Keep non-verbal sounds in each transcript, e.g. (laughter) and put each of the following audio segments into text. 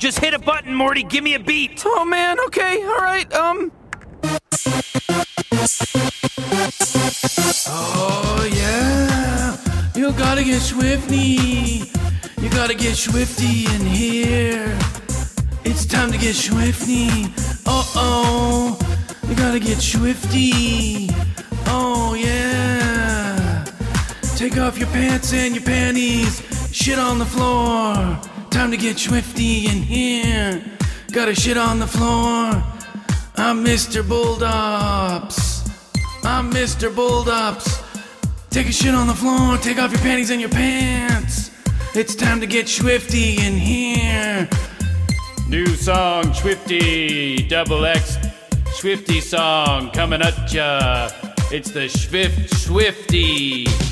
Just hit a button, Morty. Give me a beat. Oh man, okay, alright, um. Oh yeah, you gotta get schwifty. You gotta get schwifty in here. It's time to get schwifty. Uh oh, you gotta get schwifty. Oh yeah. Take off your pants and your panties. Shit on the floor. Time to get schwifty in here. Gotta shit on the floor. I'm Mr. Bulldops. I'm Mr. Bulldops. Take a shit on the floor. Take off your panties and your pants. It's time to get swifty in here. New song, Schwifty, double X, Schwifty song coming at ya. It's the Swift Schwifty.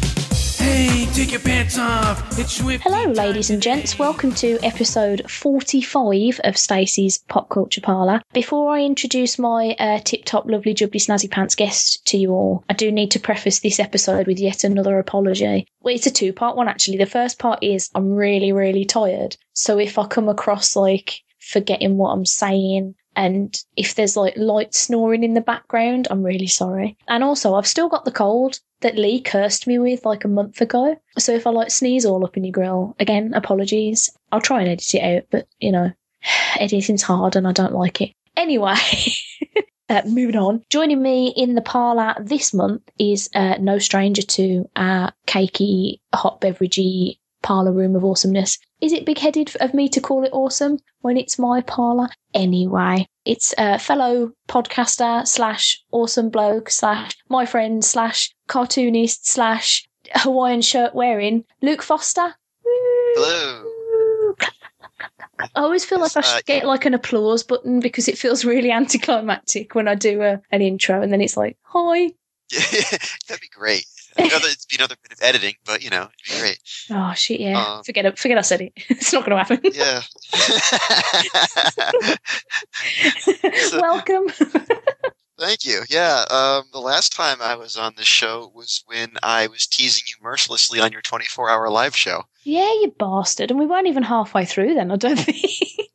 Hey, take your pants off. It's. Hello, ladies and gents. Welcome to episode 45 of Stacey's Pop Culture Parlour. Before I introduce my uh, tip top, lovely, jubbly, snazzy pants guest to you all, I do need to preface this episode with yet another apology. Well, it's a two part one, actually. The first part is I'm really, really tired. So if I come across like forgetting what I'm saying, and if there's like light snoring in the background, I'm really sorry. And also, I've still got the cold that Lee cursed me with like a month ago. So if I like sneeze all up in your grill, again, apologies. I'll try and edit it out, but you know, (sighs) editing's hard and I don't like it. Anyway. (laughs) Uh, moving on. Joining me in the parlour this month is uh, no stranger to our cakey, hot beveragey parlour room of awesomeness. Is it big headed of me to call it awesome when it's my parlour? Anyway, it's a fellow podcaster slash awesome bloke slash my friend slash cartoonist slash Hawaiian shirt wearing Luke Foster. Hello. I always feel like I uh, should get like an applause button because it feels really (laughs) anticlimactic when I do a, an intro and then it's like, hi. (laughs) That'd be great. Another, it'd be another bit of editing, but you know, it'd be great. Oh shit, yeah. Um, forget it. Forget I said it. it's not going to happen. Yeah. (laughs) So- Welcome. Thank you. Yeah. Um, the last time I was on the show was when I was teasing you mercilessly on your 24-hour live show. yeah, you bastard. And we weren't even halfway through then, I don't (laughs) think.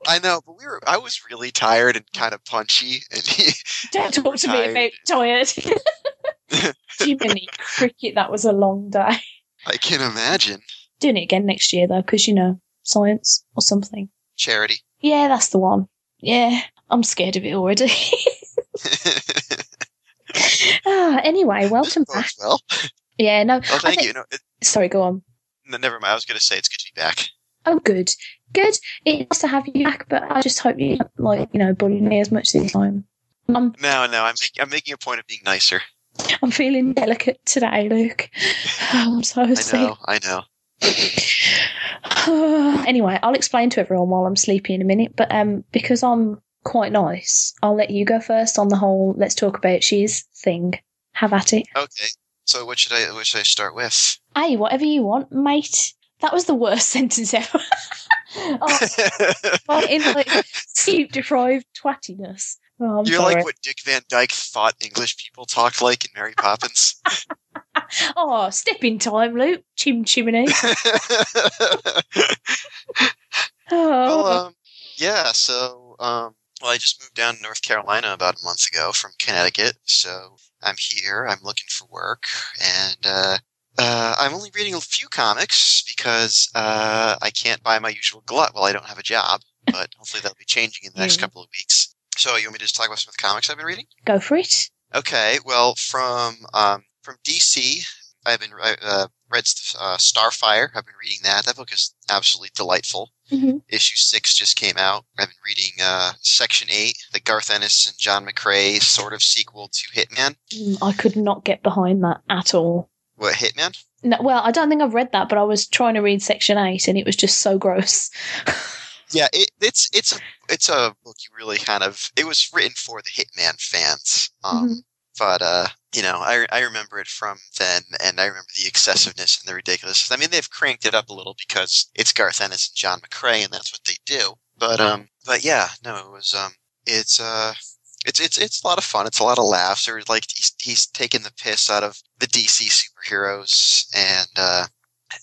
I know, but we were. I was really tired and kind of punchy, and (laughs) don't talk to me Tired. about tired. (laughs) Jiminy cricket, that was a long day. I can imagine Doing it again next year though, because you know, science or something. charity. Yeah, that's the one. Yeah, I'm scared of it already. (laughs) ah, anyway, welcome back. well. Yeah, no. Oh, thank think- you. No, it, Sorry, go on. no, never mind. I was going to say it's good to be back. Oh, good. Good. It's nice to have you back, but I just hope you don't, like, you know, bully me as much this time. I'm, No, no, I'm making. I'm making a point of being nicer. I'm feeling delicate today, Luke. I'm so I sick. know. I know. (sighs) anyway, I'll explain to everyone while I'm sleepy in a minute, but um, because I'm quite nice, I'll let you go first on the whole let's talk about she's thing. Have at it. Okay. So what should I? What should I start with? Hey, whatever you want, mate. That was the worst (laughs) sentence ever. (laughs) oh, in like sleep deprived twattiness. Oh, You're sorry. like what Dick Van Dyke thought English people talked like in Mary Poppins. (laughs) Oh, step in time, Luke. Chim chimney. (laughs) well, Oh, um, yeah. So, um, well, I just moved down to North Carolina about a month ago from Connecticut. So I'm here. I'm looking for work, and uh, uh, I'm only reading a few comics because uh, I can't buy my usual glut while I don't have a job. But hopefully that'll be changing in the next couple of weeks. So you want me to just talk about some of the comics I've been reading? go for it. Okay, well, from um, from DC, I've been uh, read uh, Starfire. I've been reading that. That book is absolutely delightful. Mhm. Issue six just came out. I've been reading uh, Section eight, the Garth Ennis and John McCrea sort of sequel to Hitman. Mm, I could not get behind that at all. What Hitman? No, well, I don't think I've read that, but I was trying to read section eight, and it was just so gross. (laughs) Yeah, it, it's it's a it's a book you really kind of. It was written for the Hitman fans. Um, Mhm. But uh, you know, I I remember it from then, and I remember the excessiveness and the ridiculousness. I mean, they've cranked it up a little because it's Garth Ennis and John McCrea, and that's what they do. But um, but yeah, no, it was um, it's uh, it's it's it's a lot of fun. It's a lot of laughs. Or like he's he's taking the piss out of the DC superheroes and uh,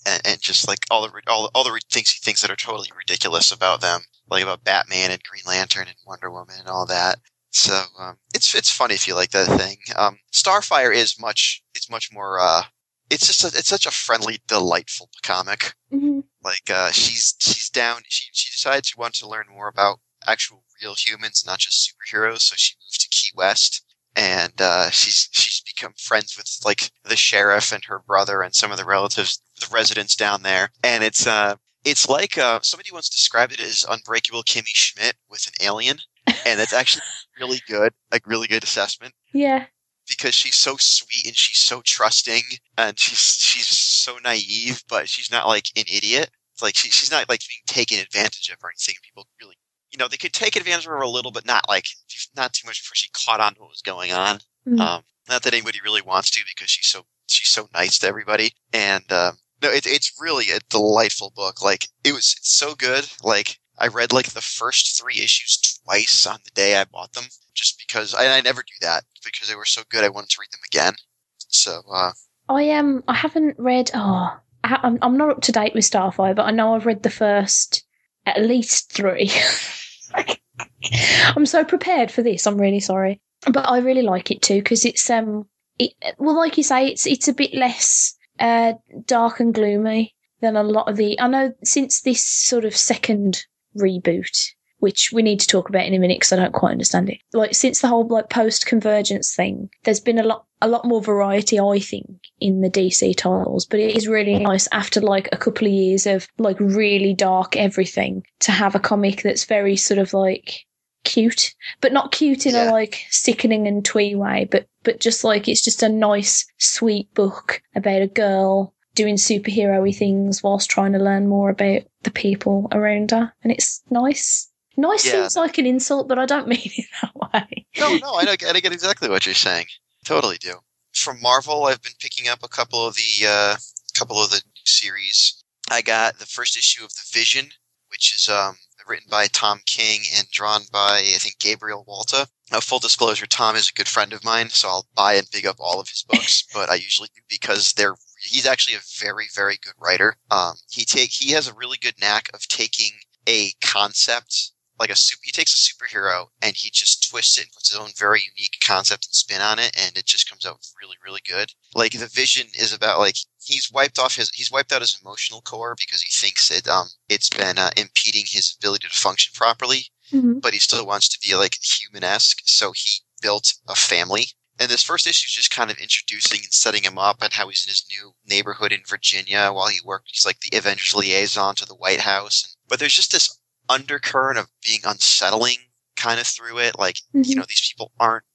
and, and just like all the all all the things he thinks that are totally ridiculous about them. Like about Batman and Green Lantern and Wonder Woman and all that. So um, it's it's funny if you like that thing. Um, Starfire is much it's much more. Uh, it's just a, it's such a friendly, delightful comic. Mhm. Like uh, she's she's down. She she decides she wants to learn more about actual real humans, not just superheroes. So she moves to Key West, and uh, she's she's become friends with like the sheriff and her brother and some of the relatives, the residents down there. And it's uh it's like uh, somebody once described it as Unbreakable Kimmy Schmidt with an alien, and that's actually (laughs) really good, like really good assessment Yeah. because she's so sweet and she's so trusting and she's she's so naive, but she's not like an idiot. It's like she, she's not like being taken advantage of or anything. People really, you know, they could take advantage of her a little, but not like not too much before she caught on to what was going on. Mm. Um, not that anybody really wants to because she's so she's so nice to everybody. And um, no, it, it's really a delightful book. Like it was so good. Like I read like the first three issues twice on the day I bought them, just because I, I never do that because they were so good. I wanted to read them again. So uh, I am. I haven't read. Oh, I, I'm. I'm not up to date with Starfire, but I know I've read the first at least three. (laughs) I'm so prepared for this. I'm really sorry, but I really like it too because it's um. It, well, like you say, it's it's a bit less uh dark and gloomy than a lot of the. I know since this sort of second reboot, which we need to talk about in a minute because I don't quite understand it. Like since the whole like post convergence thing, there's been a lot a lot more variety, I think, in the DC titles. But it is really nice after like a couple of years of like really dark everything to have a comic that's very sort of like cute, but not cute in Yeah. a like sickening and twee way, but but just like it's just a nice, sweet book about a girl doing superhero-y things whilst trying to learn more about the people around her, and it's nice. Nice Yeah. seems like an insult, but I don't (laughs) mean it that way. no, no, I, know, I get exactly what you're saying. Totally do. From Marvel, I've been picking up a couple of the uh, couple of the series. I got the first issue of the Vision, which is um, written by Tom King and drawn by I think Gabriel Walta. Now, full disclosure, Tom is a good friend of mine, so I'll buy and big up all of his books. (laughs) but I usually do because they're he's actually a very very good writer. Um, he take he has a really good knack of taking a concept like a super, he takes a superhero and he just twists it and puts his own very unique concept and spin on it, and it just comes out really, really good. Like the vision is about like he's wiped off his he's wiped out his emotional core because he thinks it um it's been uh, impeding his ability to function properly, Mhm. but he still wants to be like human esque, so he built a family. And this first issue is just kind of introducing and setting him up and how he's in his new neighborhood in Virginia while he worked. He's like the Avengers liaison to the White House. But there's just this undercurrent of being unsettling kind of through it. Like, you Mhm. know, these people aren't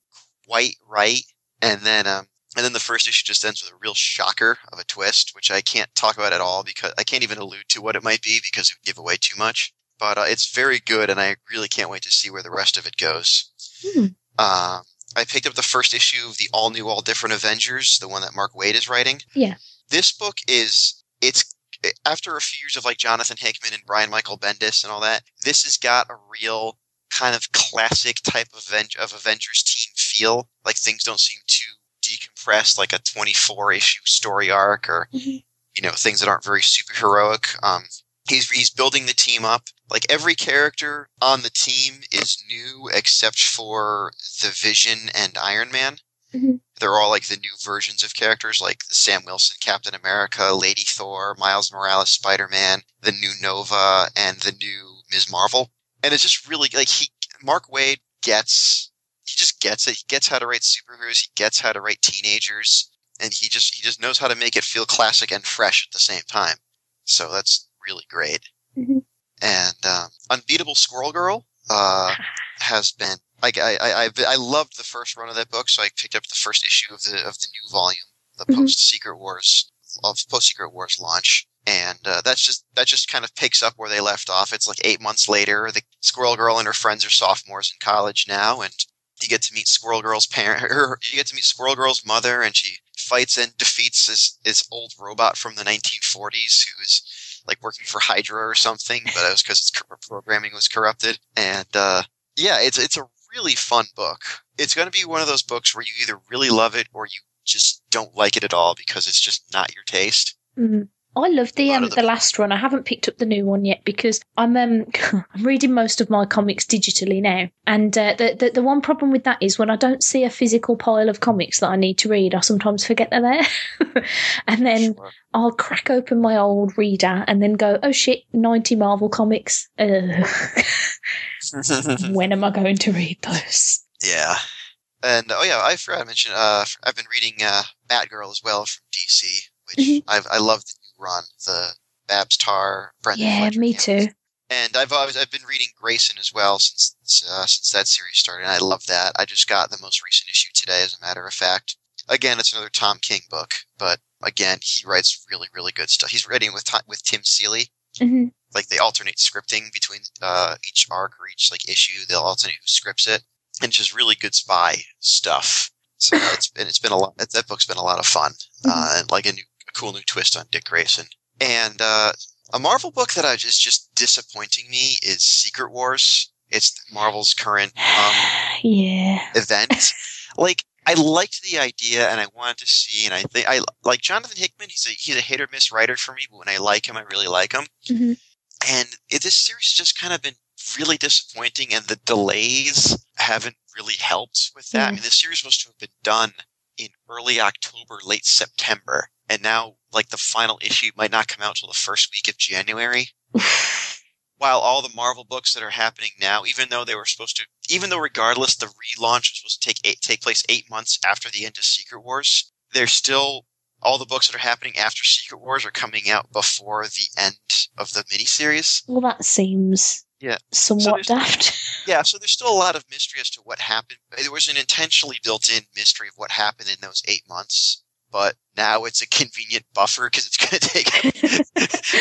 quite right. And then, um, and then the first issue just ends with a real shocker of a twist, which I can't talk about at all because I can't even allude to what it might be because it would give away too much. But uh, it's very good, and I really can't wait to see where the rest of it goes. Hmm. Um, I picked up the first issue of the all new, all different Avengers, the one that Mark Waid is writing. Yeah. This book is it's after a few years of like Jonathan Hickman and Brian Michael Bendis and all that. This has got a real kind of classic type of, Aven- of Avengers team feel. Like things don't seem too decompressed, like a 24 issue story arc or Mhm. you know things that aren't very superheroic. Um, he's he's building the team up. Like every character on the team is new except for the Vision and Iron Man. Mhm. They're all like the new versions of characters, like the Sam Wilson Captain America, Lady Thor, Miles Morales Spider Man, the new Nova, and the new Ms. Marvel. And it's just really like he Mark Waid gets he just gets it. He gets how to write superheroes. He gets how to write teenagers, and he just he just knows how to make it feel classic and fresh at the same time. So that's really great. Mhm. And um, Unbeatable Squirrel Girl uh, (laughs) has been. I, I, I, I loved the first run of that book, so I picked up the first issue of the of the new volume, the Mhm. post Secret Wars of post Secret Wars launch. And uh, that's just that just kind of picks up where they left off. It's like eight months later. The Squirrel Girl and her friends are sophomores in college now, and you get to meet Squirrel Girl's parent. (laughs) Her, you get to meet Squirrel Girl's mother, and she fights and defeats this this old robot from the 1940s who is like working for Hydra or something, but it was because its programming was corrupted. And uh, yeah, it's it's a really fun book. It's going to be one of those books where you either really love it or you just don't like it at all because it's just not your taste. Mhm. I love the um, the last one. I haven't picked up the new one yet because I'm um (laughs) I'm reading most of my comics digitally now, and uh, the, the the one problem with that is when I don't see a physical pile of comics that I need to read, I sometimes forget they're there, (laughs) and then Sure. I'll crack open my old reader and then go, oh shit, ninety Marvel comics. (laughs) When am I going to read those? yeah. And oh yeah, I forgot to mention. Uh, I've been reading uh, Batgirl as well from DC, which Mhm. I've, I love the run, the Babs Tarr, Brenden Yeah, Fletcher me too. And I've always, I've been reading Grayson as well since uh, since that series started, and I love that. I just got the most recent issue today, as a matter of fact. Again, it's another Tom King book, but again, he writes really, really good stuff. He's writing with with Tim Seeley. Mhm. Like they alternate scripting between uh, each arc or each like issue. They'll alternate who scripts it, and it's just really good spy stuff. So (laughs) it's been it's been a lot. That, book's been a lot of fun, uh, and like a new cool new twist on Dick Grayson. And uh, a Marvel book that I just just disappointing me is Secret Wars. It's Marvel's current um, (sighs) yeah. event. (laughs) like I liked the idea and I wanted to see, and I think I like Jonathan Hickman. He's a he's a hit or miss writer for me, but when I like him, I really like him. Mhm. And it, this series has just kind of been really disappointing, and the delays haven't really helped with that. I mean, this series was supposed to have been done in early October, late September, and now like the final issue might not come out till the first week of January (sighs) while all the Marvel books that are happening now, even though they were supposed to, even though regardless the relaunch was supposed to take eight, take place eight months after the end of Secret Wars, they're still all the books that are happening after Secret Wars are coming out before the end of the miniseries. Well, that seems Yeah. somewhat So daft. (laughs) Yeah, so there's still a lot of mystery as to what happened. There was an intentionally built-in mystery of what happened in those eight months, but now it's a convenient buffer because it's going (laughs) to take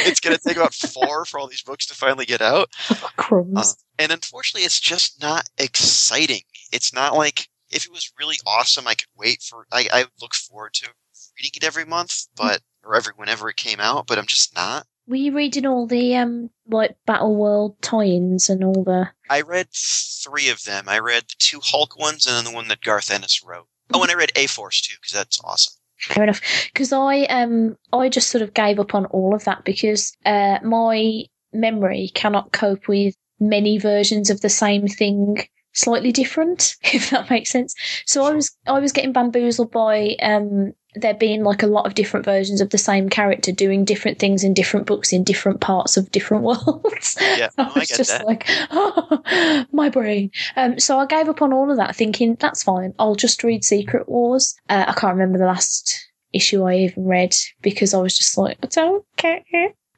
it's going to take about four for all these books to finally get out. Crumbs. Uh, and unfortunately, it's just not exciting. It's not like if it was really awesome, I could wait for. I, I look forward to reading it every month, but or every whenever it came out. But I'm just not. Were you reading all the um like Battle World tie-ins and all the? I read three of them. I read the two Hulk ones and then the one that Garth Ennis wrote. Oh, and I read A Force too because that's awesome. Fair enough. Because I um I just sort of gave up on all of that because uh my memory cannot cope with many versions of the same thing slightly different (laughs) if that makes sense so i was i was getting bamboozled by um there being like a lot of different versions of the same character doing different things in different books in different parts of different (laughs) worlds Yeah, I I was get just that. like, oh, (gasps) my brain. Um, so I gave up on all of that, thinking that's fine. I'll just read Secret Wars. Uh, I can't remember the last issue I even read because I was just like, I don't care.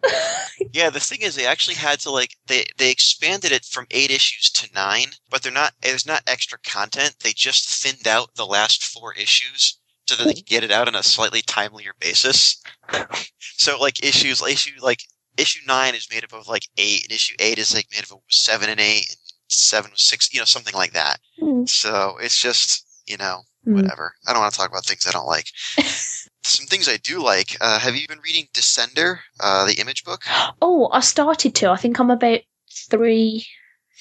(laughs) Yeah, the thing is, they actually had to like they they expanded it from eight issues to nine, but they're not. There's not extra content. They just thinned out the last four issues so that they can get it out on a slightly timelier basis. (laughs) so like issues, issue like issue nine is made up of like eight, and issue eight is like made up of seven and eight, and seven was six, you know, something like that. Mm. So it's just you know Mm. whatever. I don't want to talk about things I don't like. (laughs) Some things I do like. Uh, have you been reading Descender, uh, the image book? (gasps) Oh, I started to. I think I'm about three,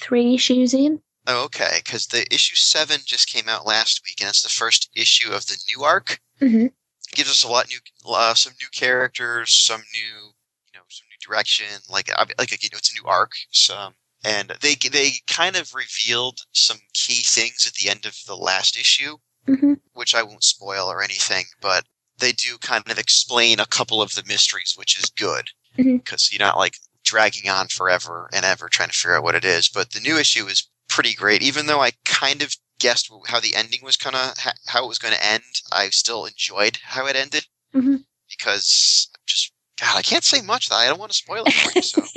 three issues in. Oh, okay. Because the issue seven just came out last week, and it's the first issue of the new arc. Mhm. gives us a lot new, uh, some new characters, some new, you know, some new direction. Like, like you know, it's a new arc. Some, and they they kind of revealed some key things at the end of the last issue, hmm which I won't spoil or anything, but they do kind of explain a couple of the mysteries, which is good because you're not like dragging on forever and ever trying to figure out what it is. But the new issue is pretty great, even though I kind of guessed how the ending was kind of how it was going to end. I still enjoyed how it ended Mhm. because just God, I can't say much. Though. I don't want to spoil it for you. So (laughs)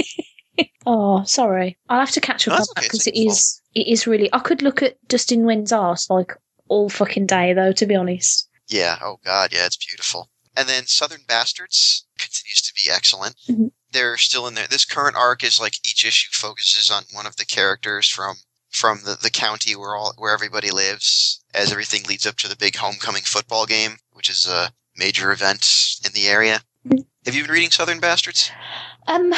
Oh, sorry. I'll have to catch up No, on that's that because it's it your is it is really. I could look at Dustin Nguyen's arse like all fucking day though. To be honest. yeah, oh God, yeah, it's beautiful. And then Southern Bastards continues to be excellent. Mhm. They're still in there. This current arc is like each issue focuses on one of the characters from from the, the county where all where everybody lives, as everything leads up to the big homecoming football game, which is a major event in the area. Mhm. Have you been reading Southern Bastards? Um,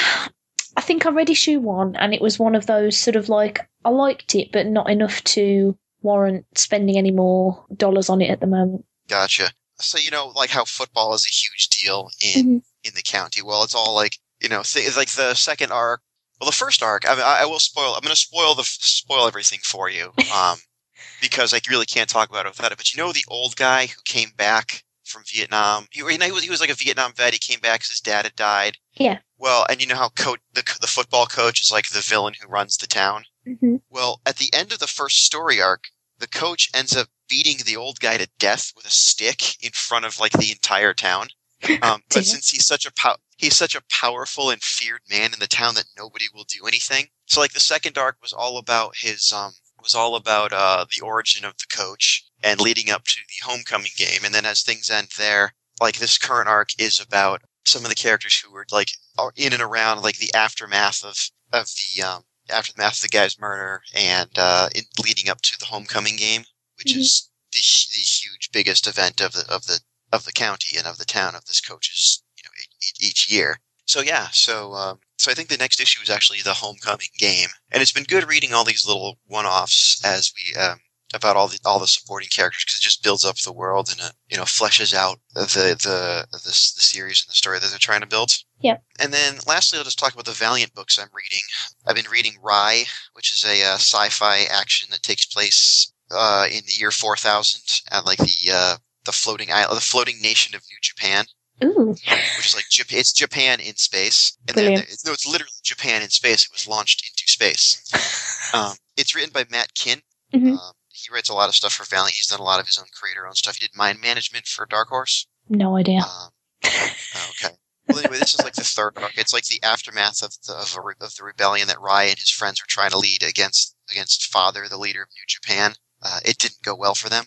I think I read issue one, and it was one of those sort of like I liked it, but not enough to warrant spending any more dollars on it at the moment. Gotcha. so you know, like how football is a huge deal in Mhm. in the county. Well, it's all like you know, th- it's like the second arc. Well, the first arc. I, I will spoil. I'm going to spoil the spoil everything for you, (laughs) um, because I really can't talk about it without it. But you know, the old guy who came back from Vietnam. He, you know, he was he was like a Vietnam vet. He came back because his dad had died. Yeah. Well, and you know how coach the the football coach is like the villain who runs the town. hmm Well, at the end of the first story arc, the coach ends up beating the old guy to death with a stick in front of like the entire town. (laughs) Um, but since he's such a pow- he's such a powerful and feared man in the town that nobody will do anything. So like the second arc was all about his um was all about uh the origin of the coach and leading up to the homecoming game, and then as things end there, like this current arc is about some of the characters who were like are in and around like the aftermath of of the um aftermath of the guy's murder and uh, in leading up to the homecoming game, which Mhm. is the, the huge biggest event of the of the of the county and of the town of this coach's you know each, year. So yeah, so um, so I think the next issue is actually the homecoming game, and it's been good reading all these little one-offs as we um, about all the all the supporting characters because it just builds up the world and it you know fleshes out the the the, the series and the story that they're trying to build. Yep. And then lastly, I'll just talk about the Valiant books I'm reading. I've been reading Rai, which is a uh, sci-fi action that takes place uh, in the year 4000 at like the uh, the floating island, the floating nation of New Japan, Ooh. which is like Jap- it's Japan in space. And then, Brilliant. no, it's literally Japan in space. It was launched into space. (laughs) Um, it's written by Matt Kindt. Mhm. Um, he writes a lot of stuff for Valiant. He's done a lot of his own creator-owned stuff. He did Mind Management for Dark Horse. No idea. Um, oh, okay. Well, anyway, this is like the third arc. It's like the aftermath of the of, a re- of the rebellion that Rai and his friends were trying to lead against against Father, the leader of New Japan. Uh, it didn't go well for them,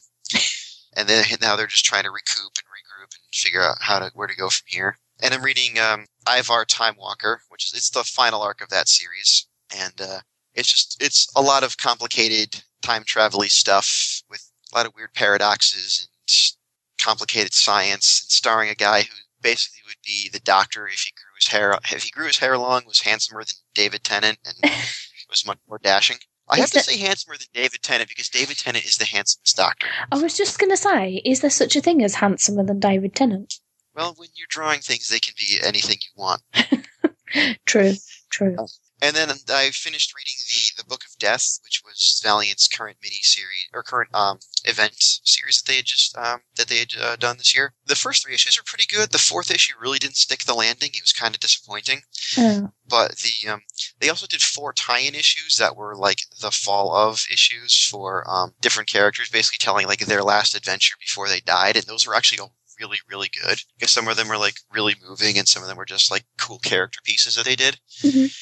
and then now they're just trying to recoup and regroup and figure out how to where to go from here. And I'm reading um, Ivar Time Walker, which is it's the final arc of that series, and uh, it's just it's a lot of complicated time travel stuff with a lot of weird paradoxes and complicated science, and starring a guy who basically would be the doctor if he grew his hair if he grew his hair long, was handsomer than David Tennant, and (laughs) was much more dashing. I have to say handsomer than David Tennant because David Tennant is the handsomest doctor. I was just going to say, is there such a thing as handsomer than David Tennant? Well, when you're drawing things, they can be anything you want. (laughs) True, true. And then I finished reading the the Book of Death, which was Valiant's current mini series or current um, event series that they had just um, that they had uh, done this year. The first three issues are pretty good. The fourth issue really didn't stick the landing. It was kind of disappointing. Oh, But the um, they also did four tie-in issues that were like the fall of issues for um, different characters, basically telling like their last adventure before they died, and those were actually all really really good because some of them were like really moving and some of them were just like cool character pieces that they did. Mhm.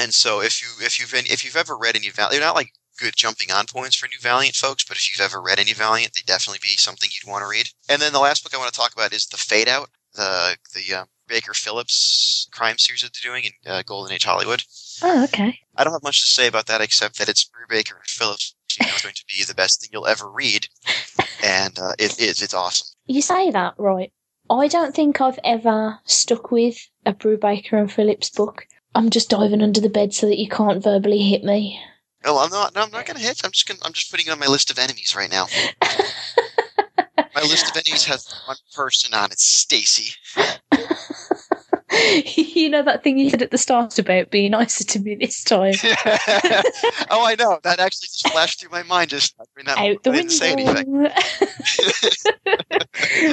And so if you if you've been, if you've ever read any Valiant, they're not like good jumping on points for new Valiant folks, but if you've ever read any Valiant, they definitely be something you'd want to read. And then the last book I want to talk about is the Fade Out, the the uh, Baker Phillips crime series that they're doing in uh, Golden Age Hollywood. oh okay. I don't have much to say about that except that it's Brubaker and Phillips. You know, it's going to be the best thing you'll ever read, and uh, it is. It's awesome. You say that, right? I don't think I've ever stuck with a Brubaker and Phillips book. I'm just diving under the bed so that you can't verbally hit me. No, I'm not. No, I'm not going to hit. I'm just. Gonna, I'm just putting it on my list of enemies right now. (laughs) My list of enemies has one person on it, Stacy. (laughs) you know that thing you said at the start about being nicer to me this time. (laughs) oh, I know. That actually just flashed through my mind just now during that Out the I didn't say anything.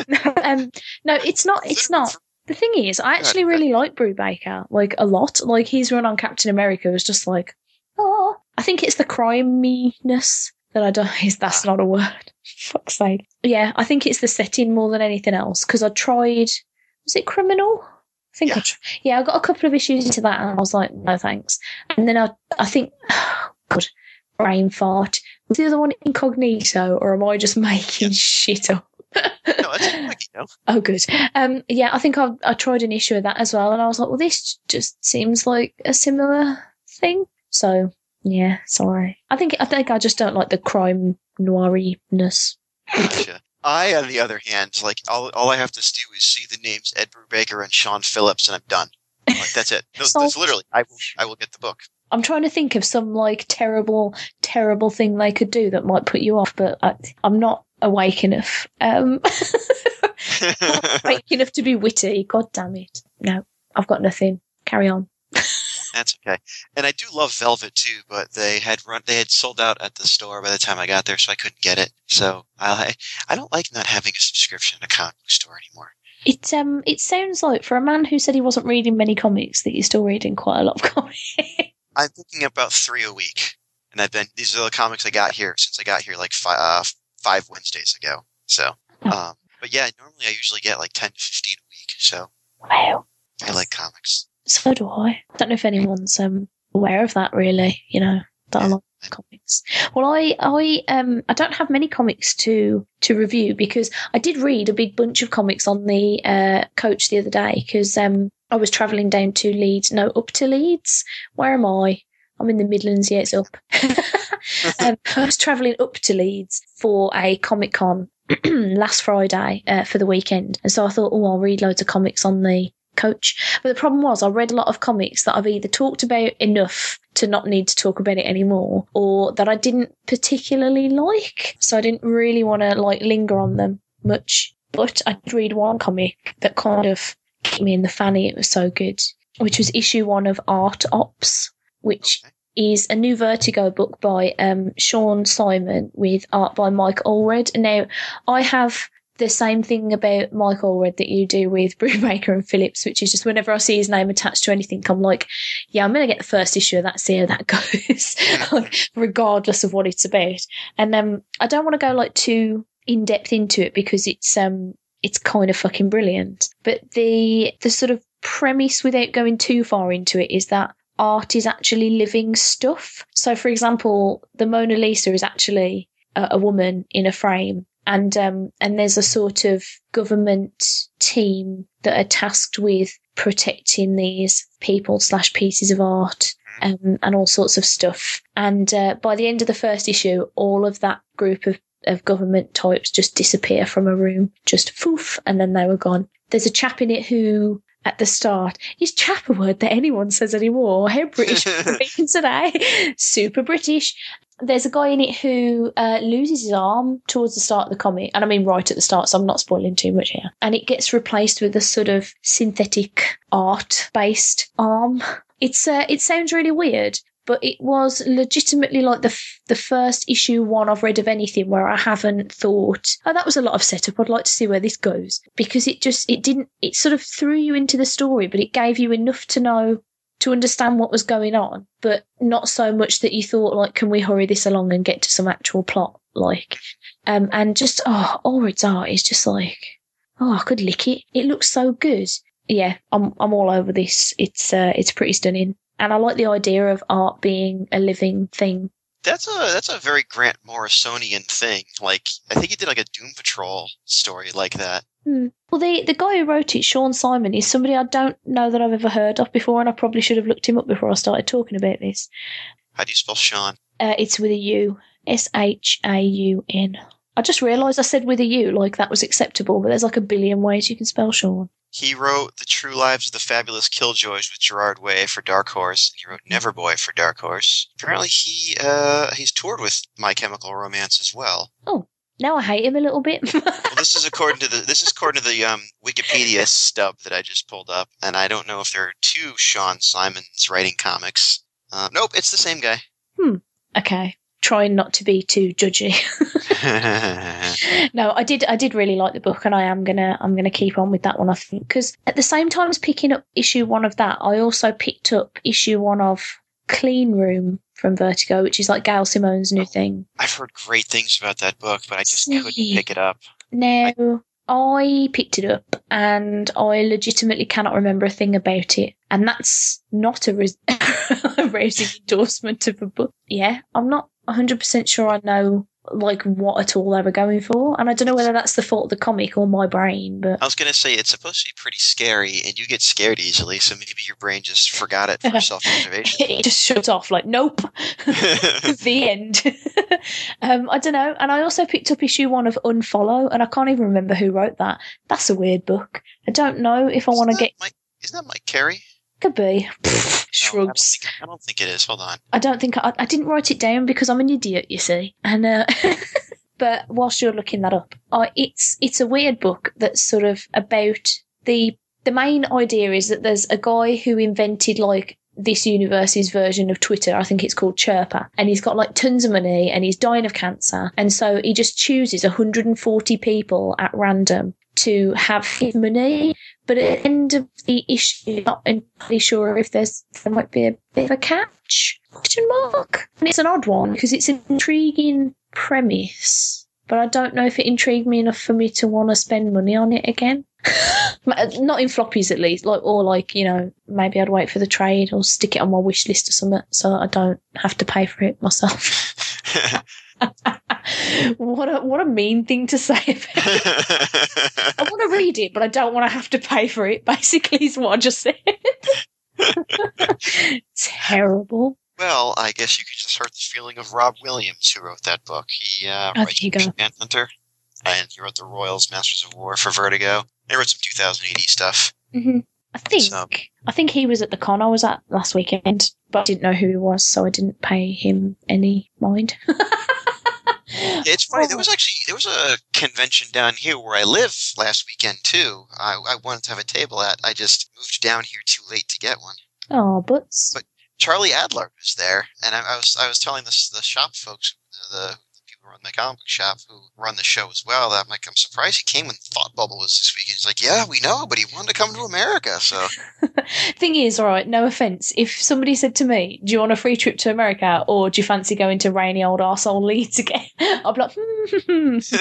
no, um, no, it's not. It's not. The thing is, I actually really like Brubaker, like a lot. Like his run on Captain America was just like, oh, I think it's the criminess that I don't. (laughs) Is that's not a word? (laughs) Fuck's sake. Yeah, I think it's the setting more than anything else. Because I tried. Was it Criminal? I think I Yeah. tr- yeah, I got a couple of issues into that, and I was like, no thanks. And then I, I think, (sighs) God, brain fart. Was the other one incognito, or am I just (laughs) making shit up? (laughs) No, that's like, you know. Oh, good. Um, yeah, I think I, I tried an issue of that as well, and I was like, well, this just seems like a similar thing. So, yeah, sorry. I think I think I just don't like the crime noiriness. Gotcha. I, on the other hand, like all, all I have to do is see the names Ed Brubaker and Sean Phillips, and I'm done. Like that's it. (laughs) So- that's literally. I will. I will get the book. I'm trying to think of some like terrible, terrible thing they could do that might put you off, but I, I'm not awake enough. Um, (laughs) Fake enough to be witty. God damn it. No, I've got nothing. Carry on. That's okay. And I do love Velvet too, but they had run they had sold out at the store by the time I got there, so I couldn't get it. So I I don't like not having a subscription at a comic store anymore. It um it sounds like for a man who said he wasn't reading many comics that you're still reading quite a lot of (laughs) comics. I'm thinking about three a week, and I've been these are the comics I got here since I got here like five, uh, five Wednesdays ago. So, um, but yeah, normally I usually get like ten to fifteen a week. So wow. I like comics. So do I. I don't know if anyone's um aware of that really, you know, that I like comics. Well I I um I don't have many comics to to review because I did read a big bunch of comics on the uh coach the other day because um I was travelling down to Leeds, no, up to Leeds. Where am I? I'm in the Midlands, yeah, it's up. (laughs) (laughs) um, I was travelling up to Leeds for a Comic Con (clears throat) last Friday uh, for the weekend. And so I thought, oh, I'll read loads of comics on the coach. But the problem was, I read a lot of comics that I've either talked about enough to not need to talk about it anymore, or that I didn't particularly like. So I didn't really want to like linger on them much. But I did read one comic that kind of kicked me in the fanny. It was so good, which was issue one of Art Ops, which Okay. Is a new Vertigo book by um, Shaun Simon with art by Mike Allred. Now, I have the same thing about Mike Allred that you do with (laughs) Brubaker and Phillips, which is just whenever I see his name attached to anything, I'm like, yeah, I'm going to get the first issue of that, see how that (laughs) goes, like, regardless of what it's about. And um, I don't want to go like too in depth into it because it's um, it's kind of fucking brilliant. But the the sort of premise, without going too far into it, is that art is actually living stuff. So, for example, the Mona Lisa is actually a, a woman in a frame, and um, and there's a sort of government team that are tasked with protecting these people slash pieces of art um, and all sorts of stuff. And uh, by the end of the first issue, all of that group of, of government types just disappear from a room, just foof, and then they were gone. There's a chap in it who at the start. Is chap a word that anyone says anymore? How British (laughs) (laughs) today? Super British. There's a guy in it who uh, loses his arm towards the start of the comic, and I mean right at the start, so I'm not spoiling too much here. And it gets replaced with a sort of synthetic art-based arm. It's uh, it sounds really weird, but it was legitimately like the f- the first issue one I've read of anything where I haven't thought, oh, that was a lot of setup. I'd like to see where this goes because it just it didn't it sort of threw you into the story, but it gave you enough to know to understand what was going on, but not so much that you thought like, can we hurry this along and get to some actual plot? Like, um, and just oh, Allred's art is just like, oh, I could lick it. It looks so good. Yeah, I'm I'm all over this. It's uh, it's pretty stunning and I like the idea of art being a living thing. That's a that's a very Grant Morrisonian thing. Like I think he did like a Doom Patrol story like that. Hmm. Well, the the guy who wrote it, Shaun Simon, is somebody I don't know that I've ever heard of before, and I probably should have looked him up before I started talking about this. How do you spell Sean? Uh, it's with a U, S H A U N. I just realised I said with a U, like that was acceptable, but there's like a billion ways you can spell Sean. He wrote The True Lives of the Fabulous Killjoys with Gerard Way for Dark Horse. He wrote Neverboy for Dark Horse. Apparently, he uh, he's toured with My Chemical Romance as well. Oh, now I hate him a little bit. (laughs) Well, this is according to the this is according to the um, Wikipedia stub that I just pulled up, and I don't know if there are two Shaun Simons writing comics. Uh, nope, it's the same guy. Hmm. Okay, trying not to be too judgy. (laughs) (laughs) no, I did. I did really like the book, and I am gonna. I'm gonna keep on with that one. I think because at the same time as picking up issue one of that, I also picked up issue one of Clean Room from Vertigo, which is like Gail Simone's new oh, thing. I've heard great things about that book, but I just Same. couldn't pick it up. No. I picked it up, and I legitimately cannot remember a thing about it, and that's not a, res- (laughs) a endorsement of a book. Yeah, I'm not 100 percent sure I know like what at all they were going for, and I don't know whether that's the fault of the comic or my brain, but I was gonna say it's supposed to be pretty scary, and you get scared easily, so maybe your brain just forgot it for (laughs) self-preservation. it just shut off like nope. (laughs) The end. (laughs) Um i don't know and i also picked up issue one of unfollow and i can't even remember who wrote that. That's a weird book. I don't know if i want to get Mike, isn't that Mike Carey? could be (laughs) No, shrugs I don't, think, I don't think it is. Hold on. I don't think I, I didn't write it down because I'm an idiot, you see. And uh, (laughs) But whilst you're looking that up, uh, it's it's a weird book that's sort of about the the main idea is that there's a guy who invented like this universe's version of Twitter. I think it's called Chirper. And he's got like tons of money and he's dying of cancer. And so he just chooses 140 people at random to have his money. But at the end of the issue, not entirely sure if there's there might be a bit of a catch. Question mark. And it's an odd one because it's an intriguing premise. But I don't know if it intrigued me enough for me to want to spend money on it again. (laughs) Not in floppies, at least. Like, or like you know, maybe I'd wait for the trade or stick it on my wish list or something, so I don't have to pay for it myself. (laughs) (laughs) what a what a mean thing to say. I want to (laughs) read it, but I don't want to have to pay for it. Basically, is what I just said. (laughs) Terrible. Well, I guess you could just hurt the feeling of Rob Williams, who wrote that book. He uh, Oh, there. Manhunter, and he wrote the Royals, Masters of War for Vertigo. He wrote some 2080 stuff. hmm I think So- I think he was at the con I was at last weekend, but I didn't know who he was, so I didn't pay him any mind. (laughs) It's funny. There was actually there was a convention down here where I live last weekend too. I, I wanted to have a table at. I just moved down here too late to get one. oh, butts. But- Charlie Adlard was there, and I, I was I was telling this the shop folks, the, the people who run the comic book shop who run the show as well. That I'm like I'm surprised he came when Thought Bubble was this weekend. He's like, yeah, we know, but he wanted to come to America, so (laughs) Thing is, all right, no offense. If somebody said to me, "Do you want a free trip to America, or do you fancy going to rainy old arsehole Leeds (laughs) again?" I'd be like, hmm, (laughs)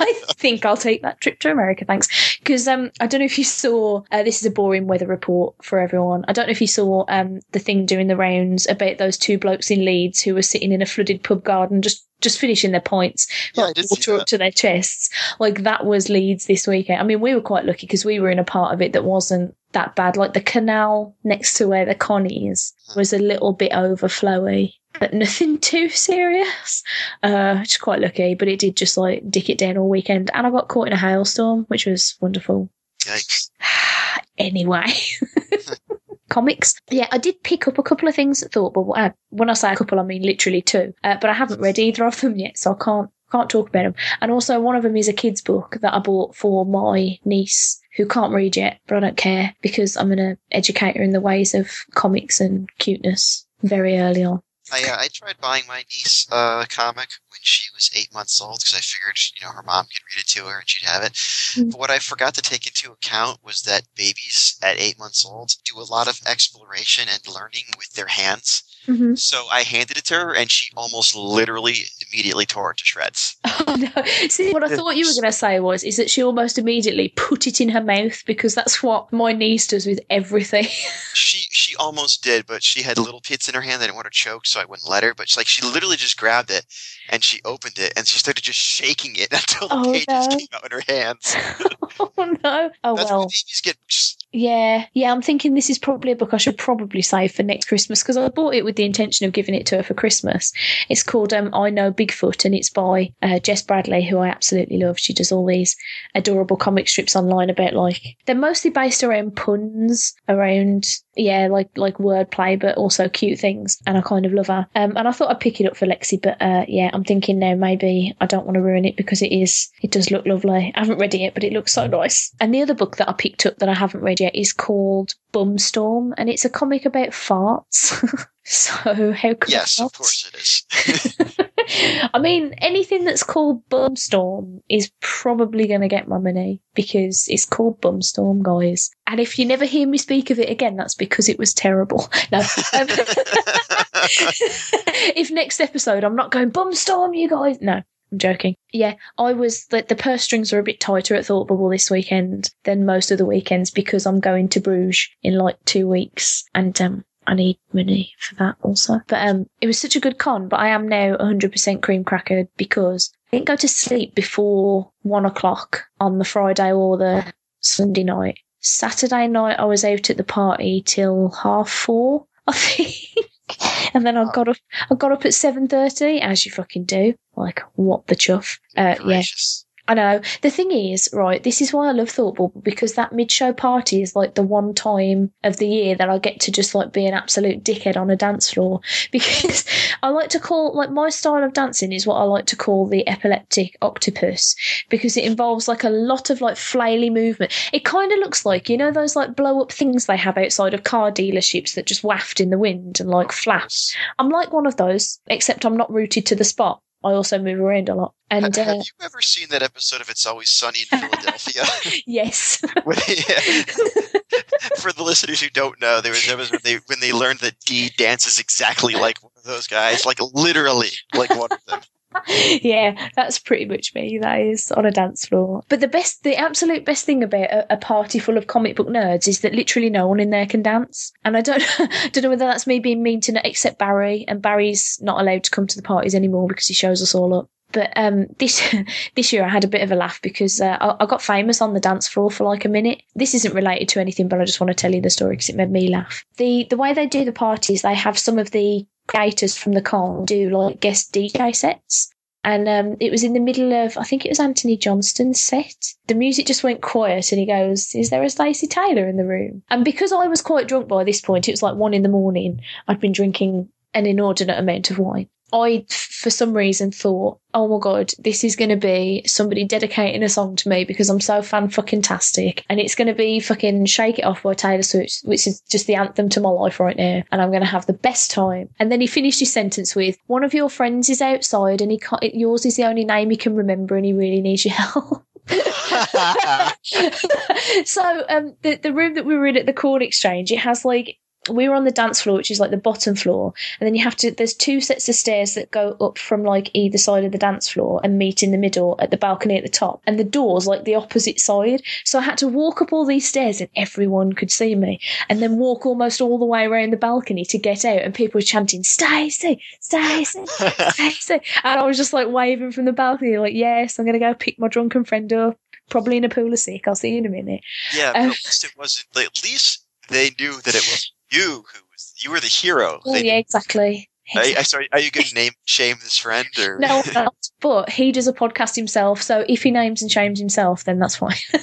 I think I'll take that trip to America, thanks. Because um, I don't know if you saw. Uh, this is a boring weather report for everyone. I don't know if you saw um the thing doing the rounds about those two blokes in Leeds who were sitting in a flooded pub garden just just finishing their points, Yeah, like water up to their chests. Like that was Leeds this weekend. I mean, we were quite lucky because we were in a part of it that wasn't that bad. Like the canal next to where the con is was a little bit overflowy, but nothing (laughs) too serious. Uh, which is quite lucky, but it did just like dick it down all weekend. And I got caught in a hailstorm, which was wonderful. Yikes. (sighs) anyway. (laughs) Comics. Yeah, I did pick up a couple of things that thought, but uh, when I say a couple, I mean literally two. Uh, but I haven't read either of them yet, so I can't can't talk about them. And also, one of them is a kids' book that I bought for my niece who can't read yet, but I don't care because I'm going to educate her in the ways of comics and cuteness very early on. I uh, I tried buying my niece uh, a comic when she was eight months old because I figured you know her mom could read it to her and she'd have it. Mm. But what I forgot to take into account was that babies at eight months old do a lot of exploration and learning with their hands. Mm-hmm. So I handed it to her and she almost literally immediately tore it to shreds. (laughs) Oh no! See, what I thought you were going to say was, is that she almost immediately put it in her mouth because that's what my niece does with everything. (laughs) She she almost did, but she had little pits in her hand. I didn't want her to choke, so I wouldn't let her. But she, like she literally just grabbed it and she opened it and she started just shaking it (laughs) until the Oh, pages no. came out in her hands. oh no! Oh That's well. babies get. Yeah, yeah, I'm thinking this is probably a book I should probably save for next Christmas because I bought it with the intention of giving it to her for Christmas. It's called um, I Know Bigfoot and it's by uh, Jess Bradley, who I absolutely love. She does all these adorable comic strips online about like they're mostly based around puns, around yeah, like like wordplay, but also cute things, and I kind of love her. Um, and I thought I'd pick it up for Lexi, but uh, yeah, I'm thinking now maybe I don't want to ruin it because it is it does look lovely. I haven't read it yet, but it looks so nice. And the other book that I picked up that I haven't read yet is called Bumstorm, and it's a comic about farts. (laughs) so how could yes, of course it is. (laughs) I mean, anything that's called Bumstorm is probably going to get my money because it's called Bumstorm, guys. And if you never hear me speak of it again, that's because it was terrible. (laughs) No. If next episode I'm not going Bumstorm, you guys. No, I'm joking. Yeah, I was the, the purse strings are a bit tighter at Thought Bubble this weekend than most of the weekends because I'm going to Bruges in like two weeks and um I need money for that also. But um it was such a good con, but I am now 100% cream cracker because I didn't go to sleep before one o'clock on the Friday or the Sunday night. Saturday night I was out at the party till half four, I think. (laughs) And then I got up. I got up at seven thirty, as you fucking do. Like what the chuff? Uh, yeah. I know. The thing is, right, this is why I love Thought Bubble because that mid show party is like the one time of the year that I get to just like be an absolute dickhead on a dance floor. (laughs) Because I like to call, like, my style of dancing is what I like to call the epileptic octopus because it involves like a lot of like flaily movement. It kind of looks like, you know, those like blow up things they have outside of car dealerships that just waft in the wind and like flap. I'm like one of those, except I'm not rooted to the spot. I also move around a lot. And have, have uh, you ever seen that episode of It's Always Sunny in Philadelphia? (laughs) yes, (laughs) When (laughs) For the listeners who don't know, there was was when they when they learned that Dee dances exactly like one of those guys, like literally like one of them. (laughs) yeah, that's pretty much me. That is on a dance floor. But the best, the absolute best thing about a, a party full of comic book nerds is that literally no one in there can dance. And I don't, (laughs) don't know whether that's me being mean to except Barry, and Barry's not allowed to come to the parties anymore because he shows us all up. But um, this (laughs) this year I had a bit of a laugh because uh, I, I got famous on the dance floor for like a minute. This isn't related to anything, but I just want to tell you the story because it made me laugh. The the way they do the parties, they have some of the creators from the con do like guest DJ sets. And um, it was in the middle of, I think it was Antony Johnston's set. The music just went quiet, and he goes, "Is there a Stacey Taylor in the room?" And because I was quite drunk by this point, it was like one in the morning. I'd been drinking an inordinate amount of wine. I, for some reason, thought, "Oh my god, this is going to be somebody dedicating a song to me because I'm so fan fucking tastic, and it's going to be fucking Shake It Off by Taylor Swift, which is just the anthem to my life right now, and I'm going to have the best time." And then he finished his sentence with, "One of your friends is outside, and he can't, yours is the only name he can remember, and he really needs your help." (laughs) (laughs) so um, the the room that we were in at the Corn Exchange, it has like we were on the dance floor, which is like the bottom floor, and then you have to. There's two sets of stairs that go up from like either side of the dance floor and meet in the middle at the balcony at the top, and the doors like the opposite side. So I had to walk up all these stairs, and everyone could see me, and then walk almost all the way around the balcony to get out, and people were chanting "Stacey, Stacey, (laughs) Stacey," and I was just like waving from the balcony, like, "Yes, I'm gonna go pick my drunken friend up." Probably in a pool of sick. I'll see you in a minute. Yeah, but Um, at least it wasn't. At least they knew that it was you who was. You were the hero. Oh They- yeah, exactly. Are, I sorry, are you going to name shame this friend or? No, (laughs) but he does a podcast himself, so if he names and shames himself, then that's fine. (laughs)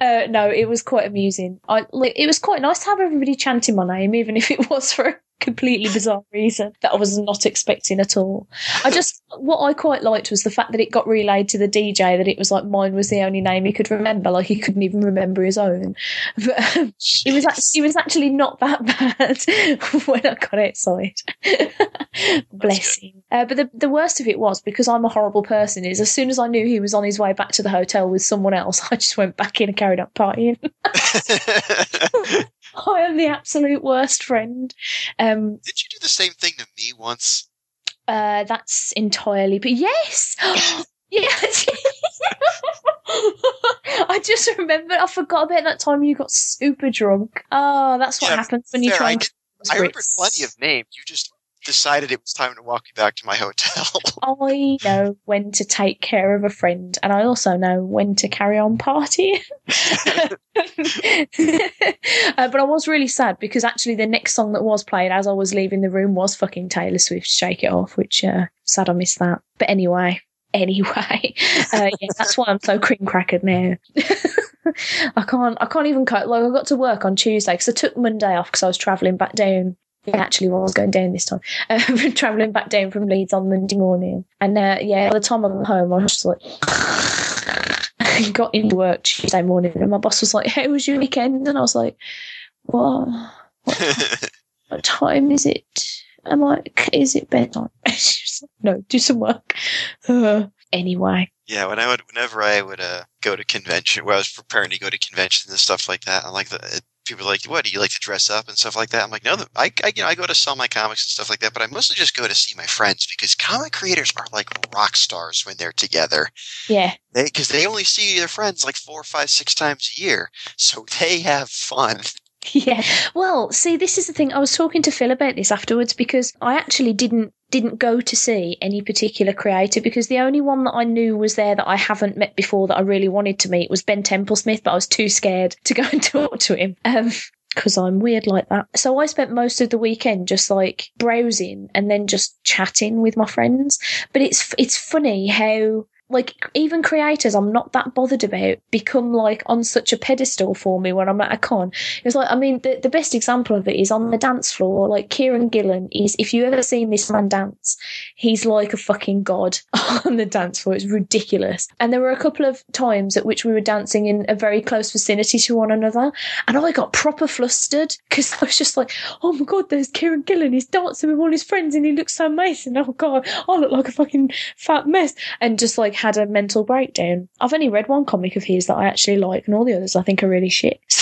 uh, no, it was quite amusing. I it was quite nice to have everybody chanting my name, even if it was for a completely bizarre reason that I was not expecting at all. I just what I quite liked was the fact that it got relayed to the DJ that it was like mine was the only name he could remember, like he couldn't even remember his own. (laughs) But um, it was act- it was actually not that (laughs) bad when I got outside. (laughs) Bless him. Uh, but the the worst of it was because I'm a horrible person. Is as soon as I knew he was on his way back to the hotel with someone else, I just went back in and carried on partying. I am the absolute worst friend. Um, Did you do the same thing to me once? uh, that's entirely. But yes, (laughs) yes. (laughs) I just remembered. I forgot about that time you got super drunk. Oh, that's what Yeah, happens when you Fair, try. I, and did, I remember plenty of names. You just decided it was time to walk you back to my hotel. (laughs) I know when to take care of a friend, and I also know when to carry on partying. (laughs) uh, but I was really sad because actually the next song that was played as I was leaving the room was fucking Taylor Swift's "Shake It Off," which uh, sad I missed that. But anyway, (laughs) anyway, uh, yeah, that's why I'm so cream crackered now. I can't, I can't even cut. Like I got to work on Tuesday because I took Monday off because I was travelling back down it actually was going down this time. (laughs) Uh, travelling back down from Leeds on Monday morning, and uh, yeah, by the time I got home, I was just like. (laughs) got into work Tuesday morning, and my boss was like, "How was your weekend?" And I was like, "What? What, (laughs) what time is it?" I'm like, "Is it bedtime?" She's like, "No, do some work." Uh, (sighs) anyway, yeah, when I would, whenever I would uh, go to convention, where I was preparing to go to conventions and stuff like that, I'm like, the, it, people are like, "What do you like to dress up and stuff like that?" I'm like, "No, I, I, you know, I go to sell my comics and stuff like that, but I mostly just go to see my friends because comic creators are like rock stars when they're together. yeah, They because they only see their friends like four, five, six times a year, so they have fun. (laughs) Yeah. Well, see, this is the thing. I was talking to Phil about this afterwards because I actually didn't didn't go to see any particular creator because the only one that I knew was there that I haven't met before that I really wanted to meet was Ben Templesmith, but I was too scared to go (laughs) and talk to him. Um, because I'm weird like that. So I spent most of the weekend just like browsing and then just chatting with my friends. But it's it's funny how like even creators I'm not that bothered about become like on such a pedestal for me when I'm at a con. It's like I mean the, the best example of it is on the dance floor. Like Kieron Gillen is if you ever seen this man dance, he's like a fucking god (laughs) on the dance floor. It's ridiculous. And there were a couple of times at which we were dancing in a very close vicinity to one another, and I got proper flustered because (laughs) I was just like, oh my god, there's Kieron Gillen. He's dancing with all his friends and he looks so amazing. Oh god, I look like a fucking fat mess. And just like had a mental breakdown. I've only read one comic of his that I actually like, and all the others I think are really shit. (laughs)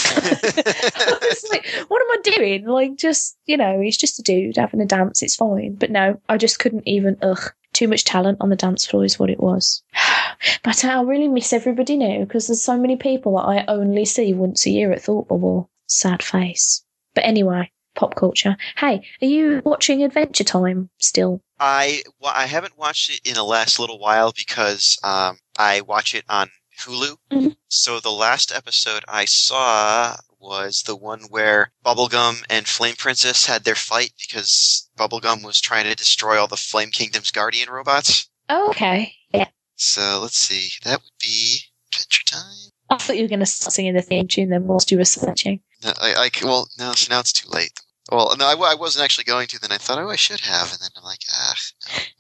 Like, what am I doing? Like, just, you know, he's just a dude having a dance, it's fine. But no, I just couldn't even, ugh. Too much talent on the dance floor is what it was. (sighs) but I really miss everybody now because there's so many people that I only see once a year at Thought Bubble. Sad face. But anyway, pop culture. Hey, are you watching Adventure Time still? I well, I haven't watched it in the last little while because um, I watch it on Hulu. Mhm. So the last episode I saw was the one where Bubblegum and Flame Princess had their fight because Bubblegum was trying to destroy all the Flame Kingdom's guardian robots. Oh, okay. Yeah. So let's see, that would be Adventure Time. I thought you were going to start singing the theme tune then whilst you were searching. No, I, I well, no, so now it's too late. Well, no, I wasn't actually going to. Then I thought, oh, I should have, and then I'm like, ah.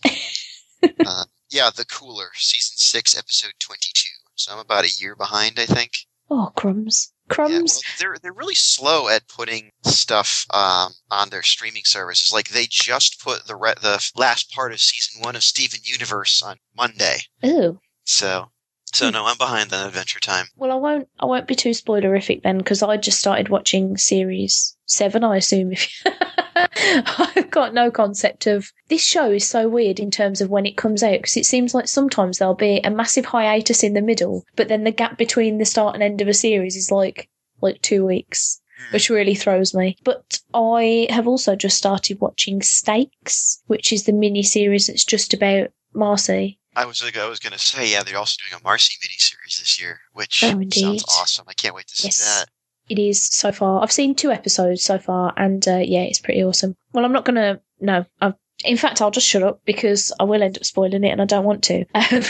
no. (laughs) uh, yeah, the cooler, season six, episode twenty-two. So I'm about a year behind, I think. Oh, crumbs. Yeah, Crumbs. well, they're they're really slow at putting stuff um, on their streaming services. Like they just put the re- the last part of season one of Steven Universe on Monday. Ooh. So so no, I'm behind on Adventure Time. Well, I won't. I won't be too spoilerific then, because I just started watching series seven. I assume if (laughs) I've got no concept of this show is so weird in terms of when it comes out because it seems like sometimes there'll be a massive hiatus in the middle, but then the gap between the start and end of a series is like like two weeks. Hmm. Which really throws me. But I have also just started watching Stakes, which is the mini series that's just about Marcy. I was I was going to say, yeah, they're also doing a Marcy miniseries this year, which Oh, sounds awesome. I can't wait to see Yes. that. It is so far. I've seen two episodes so far, and uh, yeah, it's pretty awesome. Well, I'm not gonna. No, I've, in fact, I'll just shut up because I will end up spoiling it, and I don't want to. (laughs) Um,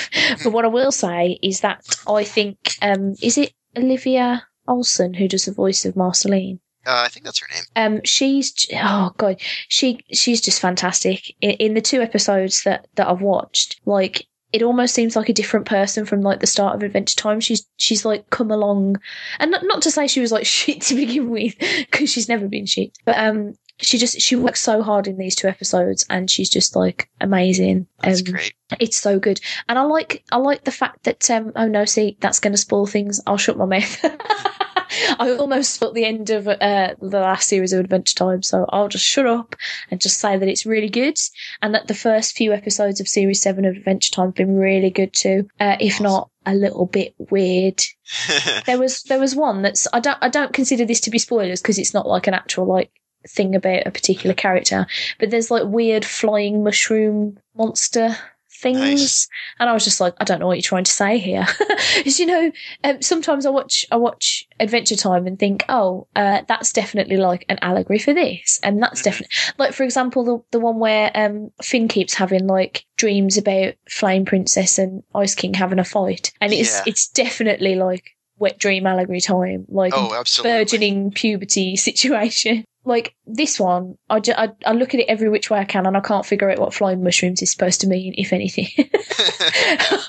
but what I will say is that I think um, is it Olivia Olson who does the voice of Marceline. Uh, I think that's her name. Um, she's oh god, she she's just fantastic. In, in the two episodes that that I've watched, like it almost seems like a different person from like the start of Adventure Time. She's she's like come along, and not not to say she was like (laughs) shit to begin with, because she's never been shit, but um. She just she works so hard in these two episodes, and she's just like amazing. That's Um, great. it's so good, and I like I like the fact that um oh no, see that's going to spoil things. I'll shut my mouth. (laughs) (laughs) I almost spoilt the end of uh, the last series of Adventure Time, so I'll just shut up and just say that it's really good, and that the first few episodes of Series Seven of Adventure Time have been really good too, uh, if not a little bit weird. (laughs) There was there was one that's I don't I don't consider this to be spoilers because it's not like an actual like thing about a particular character, but there's like weird flying mushroom monster things, Nice. and I was just like, I don't know what you're trying to say here. (laughs) Because you know, um, sometimes I watch I watch Adventure Time and think, oh, uh, that's definitely like an allegory for this, and that's Mhm. definitely like for example the the one where um Finn keeps having like dreams about Flame Princess and Ice King having a fight, and it's Yeah. it's definitely like wet dream allegory time, like oh, absolutely. burgeoning puberty (laughs) situation. Like this one, I, ju- I, I look at it every which way I can, and I can't figure out what flying mushrooms is supposed to mean, if anything. (laughs)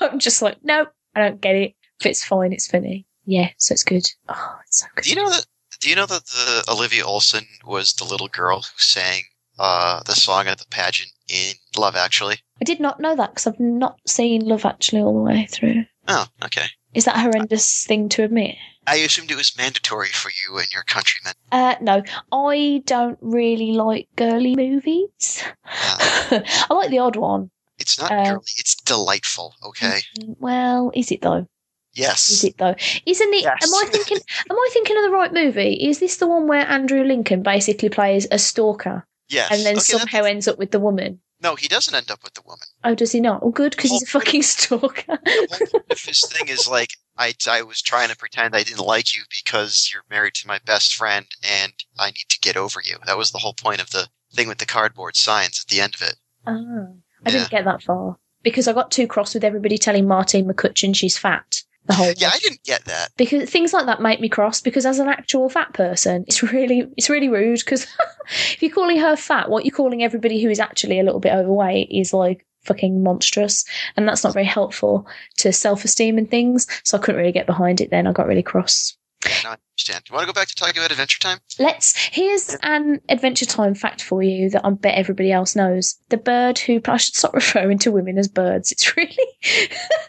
(laughs) I'm just like, no, I don't get it. If it's fine, it's funny. Yeah, so it's good. Oh, it's so good. Do you know that? Do you know that the Olivia Olson was the little girl who sang uh, the song at the pageant in Love Actually? I did not know that because I've not seen Love Actually all the way through. Oh, okay. Is that a horrendous thing to admit? I assumed it was mandatory for you and your countrymen. Uh, no, I don't really like girly movies. Uh, (laughs) I like the odd one. it's not Uh, girly. It's delightful. Okay. Well, is it though? Yes. Is it though? Isn't it? Yes. Am I thinking? am I thinking of the right movie? Is this the one where Andrew Lincoln basically plays a stalker Yes. and then Okay, somehow ends up with the woman? No, he doesn't end up with the woman. Oh, does he not? Oh, good, because he's a fucking (laughs) stalker. The whole point of his thing is like I, I was trying to pretend I didn't like you because you're married to my best friend and I need to get over you. That was the whole point of the thing with the cardboard signs at the end of it. Oh, I Yeah. didn't get that far because I got too cross with everybody telling Martine McCutcheon she's fat the whole Yeah, way. I didn't get that. because things like that make me cross because as an actual fat person it's really it's really rude because (laughs) if you're calling her fat what you're calling everybody who is actually a little bit overweight is like fucking monstrous and that's not very helpful to self-esteem and things so i couldn't really get behind it then i got really cross Now I understand. Do you want to go back to talking about Adventure Time? let's here's an adventure time fact for you that i bet everybody else knows the bird who i should stop (laughs) referring to women as birds it's really (laughs)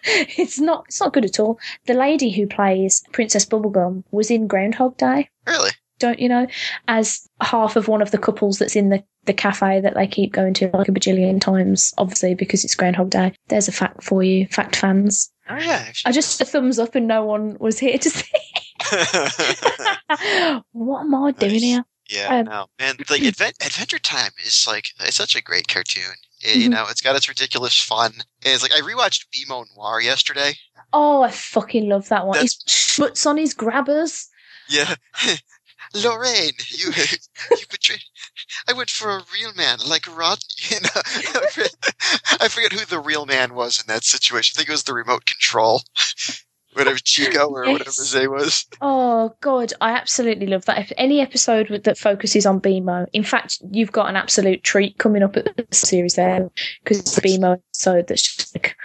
it's not it's not good at all the lady who plays princess bubblegum was in groundhog day Really? don't you know, as half of one of the couples that's in the, the cafe that they keep going to like a bajillion times, obviously, because it's Groundhog Day. There's a fact for you, fact fans. Oh yeah, I just a thumbs up and no one was here to (laughs) see. (laughs) what am I doing Nice. here? yeah, Um, no, man. Like (clears throat) Advent- Adventure Time is like it's such a great cartoon. It, You Mhm. know, it's got its ridiculous fun. It's like I rewatched BMO Noire yesterday. Oh, I fucking love that one. That's- His schmutz on his grabbers. Yeah. (laughs) Lorraine, you (laughs) you betrayed. I went for a real man like Rodney. You know, I forget who the real man was in that situation. I think it was the remote control, whatever Chico or whatever Yes. his name was. Oh God, I absolutely love that. If any episode with, that focuses on BMO, in fact, you've got an absolute treat coming up at the series there because it's a BMO episode that's just like,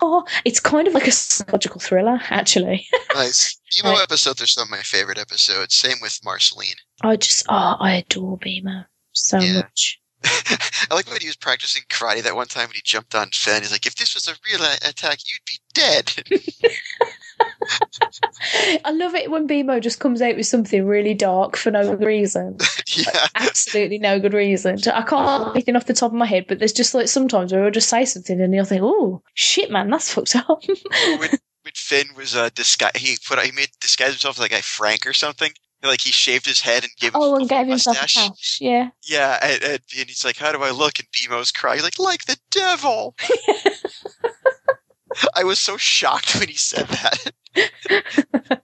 oh, it's kind of like a psychological thriller, actually. (laughs) Nice. BMO Right. episodes are some of my favorite episodes. Same with Marceline. I just, oh, I adore BMO so Yeah. much. (laughs) I like when he was practicing karate that one time when he jumped on Finn. He's like, "If this was a real a- attack, you'd be dead." (laughs) (laughs) I love it when BMO just comes out with something really dark for no good reason. (laughs) yeah. Absolutely no good reason. I can't think anything off the top of my head, but there's just like sometimes where I'll just say something and you'll think, oh, shit, man, that's fucked up. when, when Finn was uh, disguise, he put he made disguise himself as like a Frank or something. Like he shaved his head and gave oh, and gave a himself a mustache. patch. Yeah. Yeah, and, and, and he's like, "How do I look?" And BMO's crying, He's like, "Like the devil." (laughs) (laughs) I was so shocked when he said that. (laughs)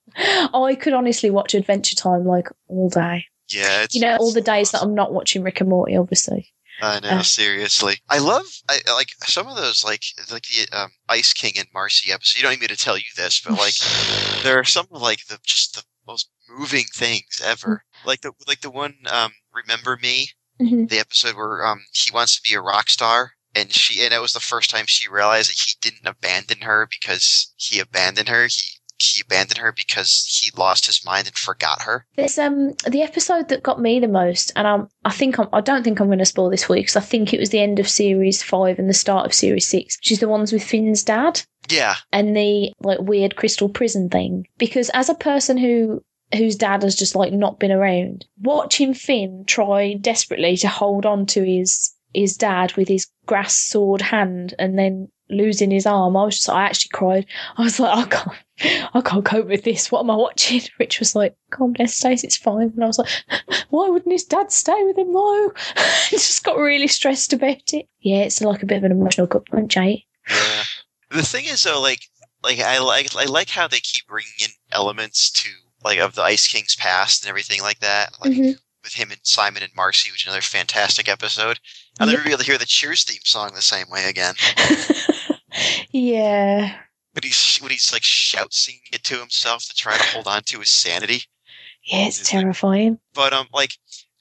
I could honestly watch Adventure Time like all day. Yeah, it's, You know, all the days that. I'm not watching Rick and Morty, obviously. I know, uh, seriously. I love I like some of those like like the um, Ice King and Marcy episodes. You don't need me to tell you this, but like (laughs) there are some of like the just the most moving things ever. Like the like the one um Remember Me, hmm the episode where um he wants to be a rock star and she and it was the first time she realized that he didn't abandon her because he abandoned her. He he abandoned her because he lost his mind and forgot her. There's um the episode that got me the most, and I'm I think I'm I don't think I'm going to spoil this for you because I think it was the end of series five and the start of series six, which is the ones with Finn's dad. Yeah, and the like weird crystal prison thing because as a person who whose dad has just like not been around watching finn try desperately to hold on to his his dad with his grass sword hand and then losing his arm i was just i actually cried i was like i can't i can't cope with this what am i watching (laughs) rich was like calm down stace it's fine and i was like (laughs) why wouldn't his dad stay with him though i (laughs) just got really stressed about it yeah it's like a bit of an emotional gut punch eh yeah. The thing is though, like like I like I like how they keep bringing in elements to like of the Ice King's past and everything like that. Like Mhm. with him and Simon and Marcy, which is another fantastic episode. I'll never Yep. be able to hear the Cheers theme song the same way again. (laughs) yeah. But he's when he's like shout singing it to himself to try to hold on to his sanity. Yeah, it's terrifying. But um, like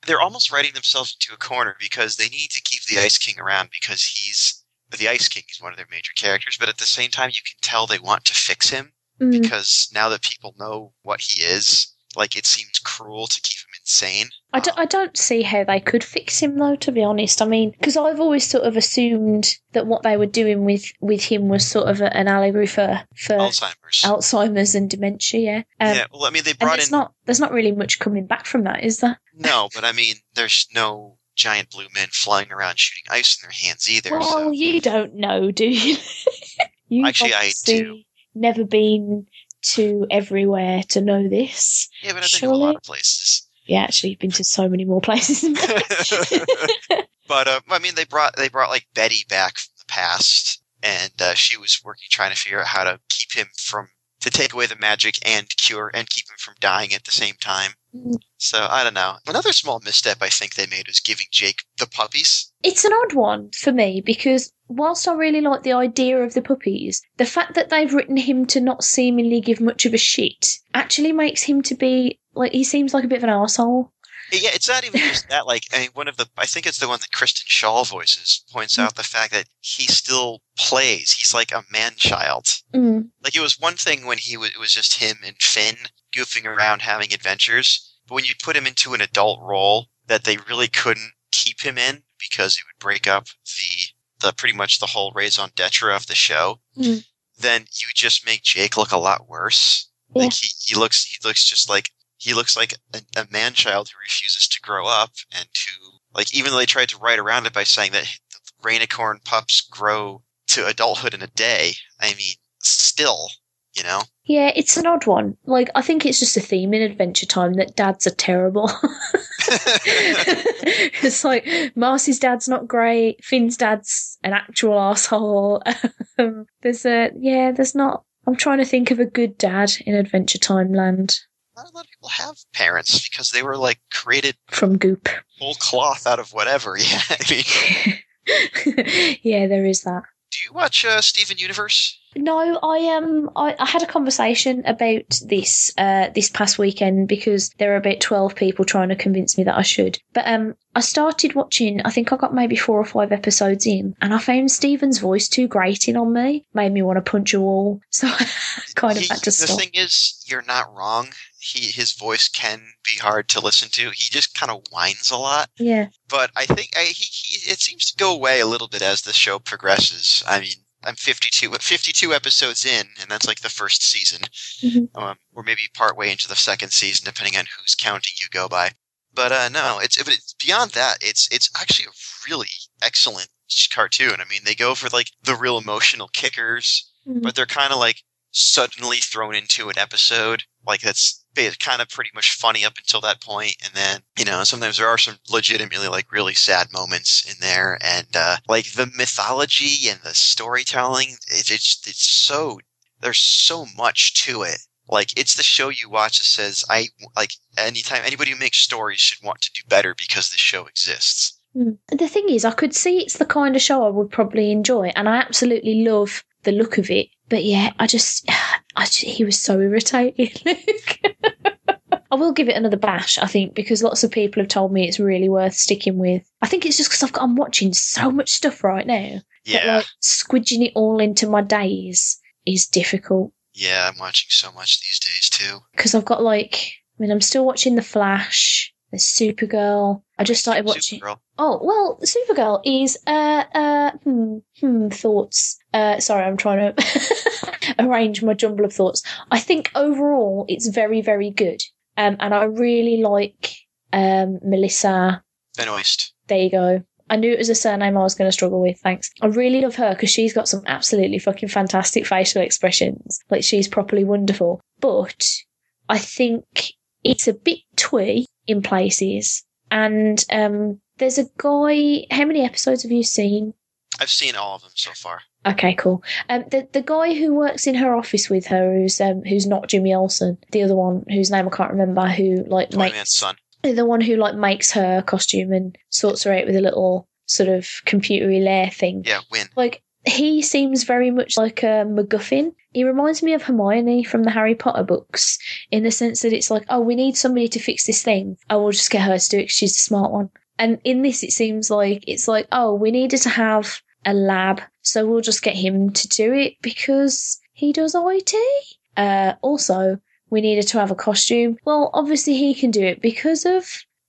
they're almost writing themselves into a corner because they need to keep the Ice King around because he's the Ice King is one of their major characters. But at the same time, you can tell they want to fix him Mm. because now that people know what he is, like it seems cruel to keep him insane. I, don't, I don't see how they could fix him though, to be honest. I mean, because I've always sort of assumed that what they were doing with, with him was sort of an allegory for, for Alzheimer's. Alzheimer's and dementia. Yeah. Um, yeah, well, I mean, they brought in not there's not really much coming back from that, is there? no, but I mean, there's no giant blue men flying around shooting ice in their hands either. Well, so you don't know, do you? (laughs) You've Actually, I do. Never been to everywhere to know this. yeah, but I've been to a lot of places. Yeah, actually, you've been to so many more places. than (laughs) but uh, I mean, they brought they brought like Betty back from the past, and uh, she was working trying to figure out how to keep him from to take away the magic and cure and keep him from dying at the same time. Mm. So I don't know. Another small misstep I think they made was giving Jake the puppies. It's an odd one for me because whilst I really like the idea of the puppies, the fact that they've written him to not seemingly give much of a shit actually makes him to be like he seems like a bit of an asshole. Yeah, it's not even just that. Like, I mean, one of the, I think it's the one that Kristen Schaal voices, points out the fact that he still plays. He's like a man child. Mm. Like, it was one thing when he was, it was just him and Finn goofing around having adventures, but when you put him into an adult role that they really couldn't keep him in because it would break up the, the pretty much the whole raison d'etre of the show, Mm. then you just make Jake look a lot worse. Yeah. Like he, he looks he looks just like he looks like a, a man child who refuses to grow up and to like even though they tried to write around it by saying that rainicorn pups grow to adulthood in a day. I mean, still, you know. Yeah, it's an odd one. Like I think it's just a theme in Adventure Time that dads are terrible. (laughs) (laughs) it's like Marcy's dad's not great. Finn's dad's an actual asshole. (laughs) Um, there's a yeah. There's not. I'm trying to think of a good dad in Adventure Time land Not a lot of people have parents because they were like created from Goop. whole cloth out of whatever. Yeah, I mean, yeah, there is that. do you watch uh, Steven Universe? No, I um I, I had a conversation about this uh this past weekend because there are about twelve people trying to convince me that I should. But um I started watching I think I got maybe four or five episodes in and I found Stephen's voice too grating on me. Made me want to punch a wall. (laughs) So I kind of He- had to the stop. thing is, you're not wrong. He his voice can be hard to listen to. He just kind of whines a lot. Yeah. but I think I, he, he it seems to go away a little bit as the show progresses. I mean, I'm 52, 52 episodes in, and that's like the first season, Mhm. um, or maybe partway into the second season, depending on whose counting you go by. But uh, no, it's but it's beyond that. It's it's actually a really excellent cartoon. I mean, they go for like the real emotional kickers, Mhm. but they're kind of like suddenly thrown into an episode. Like that's kind of pretty much funny up until that point, and then you know sometimes there are some legitimately like really sad moments in there, and uh, like the mythology and the storytelling. It, it's it's so there's so much to it. Like it's the show you watch that says I like anytime anybody who makes stories should want to do better because the show exists. Mm. The thing is, I could see it's the kind of show I would probably enjoy, and I absolutely love the look of it. But yeah, I just, (sighs) I just he was so irritating. (laughs) I will give it another bash, I think, because lots of people have told me it's really worth sticking with. I think it's just because I've got, I'm watching so much stuff right now that Yeah, like squidging it all into my days is difficult yeah, I'm watching so much these days too. because I've got like, I mean, I'm still watching The Flash. The Supergirl. I just started watching. Supergirl. Oh well, Supergirl is uh uh hmm, hmm thoughts. Uh, sorry, I'm trying to (laughs) arrange my jumble of thoughts. I think overall it's very very good. Um, and I really like um Melissa. Benoist. There you go. I knew it was a surname I was going to struggle with. Thanks. I really love her because she's got some absolutely fucking fantastic facial expressions. Like she's properly wonderful. But I think it's a bit twee in places. And um, there's a guy. How many episodes have you seen? I've seen all of them so far. Okay, cool. Um, the the guy who works in her office with her, who's um, who's not Jimmy Olsen, the other one whose name I can't remember, who like Toy makes Man's son. the one who like makes her costume and sorts her out with a little sort of computery layer thing. Yeah, Winn. Like he seems very much like a MacGuffin. He reminds me of Hermione from the Harry Potter books in the sense that it's like, oh, we need somebody to fix this thing. I will just get her to do it 'cause she's the smart one. And in this, it seems like it's like, oh, we needed to have a lab, so we'll just get him to do it because he does IT. Uh, also, we needed to have a costume. Well, obviously he can do it because of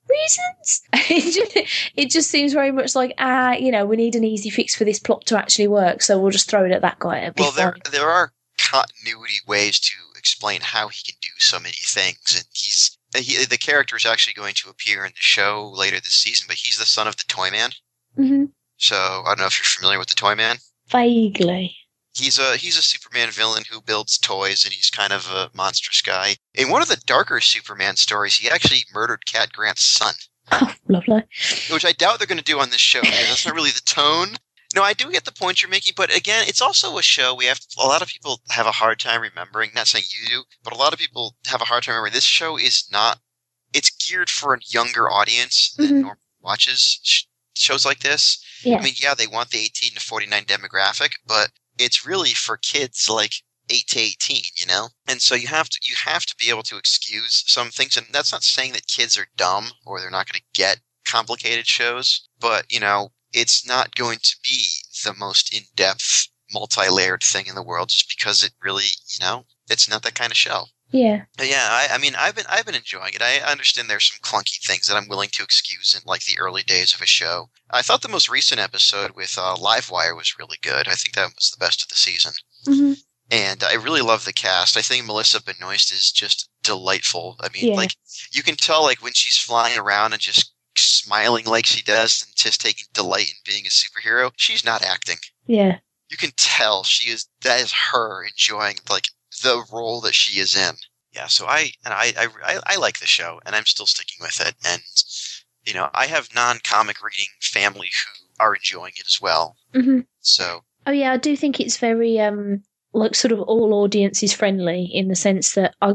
reasons. (laughs) it, just, it just seems very much like, ah, you know, we need an easy fix for this plot to actually work, so we'll just throw it at that guy. Well, there fine. there are continuity ways to explain how he can do so many things, and he's he, the character is actually going to appear in the show later this season. But he's the son of the Toy Man, hmm so I don't know if you're familiar with the Toy Man. Vaguely. He's a he's a Superman villain who builds toys, and he's kind of a monstrous guy. In one of the darker Superman stories, he actually murdered Cat Grant's son, Oh, lovely. which I doubt they're going to do on this show. That's not really the tone. No, I do get the point you're making, but again, it's also a show we have. A lot of people have a hard time remembering. Not saying you do, but a lot of people have a hard time remembering. This show is not. It's geared for a younger audience than Mhm. normally watches shows like this. Yeah. I mean, yeah, they want the 18 to 49 demographic, but it's really for kids like 8 to 18, you know? And so you have to you have to be able to excuse some things and that's not saying that kids are dumb or they're not going to get complicated shows, but you know, it's not going to be the most in-depth multi-layered thing in the world just because it really, you know, it's not that kind of show. Yeah. But yeah, I, I mean, I've been I've been enjoying it. I understand there's some clunky things that I'm willing to excuse in like the early days of a show. I thought the most recent episode with uh, Livewire was really good. I think that was the best of the season, hmm and I really love the cast. I think Melissa Benoist is just delightful. I mean, Yeah. like you can tell like when she's flying around and just smiling like she does and just taking delight in being a superhero. She's not acting. Yeah. You can tell she is. That is her enjoying like the role that she is in. Yeah, so I and I I, I, like the show, and I'm still sticking with it. And you know, I have non-comic reading family who are enjoying it as well. hmm So Oh yeah, I do think it's very um like sort of all audiences friendly in the sense that I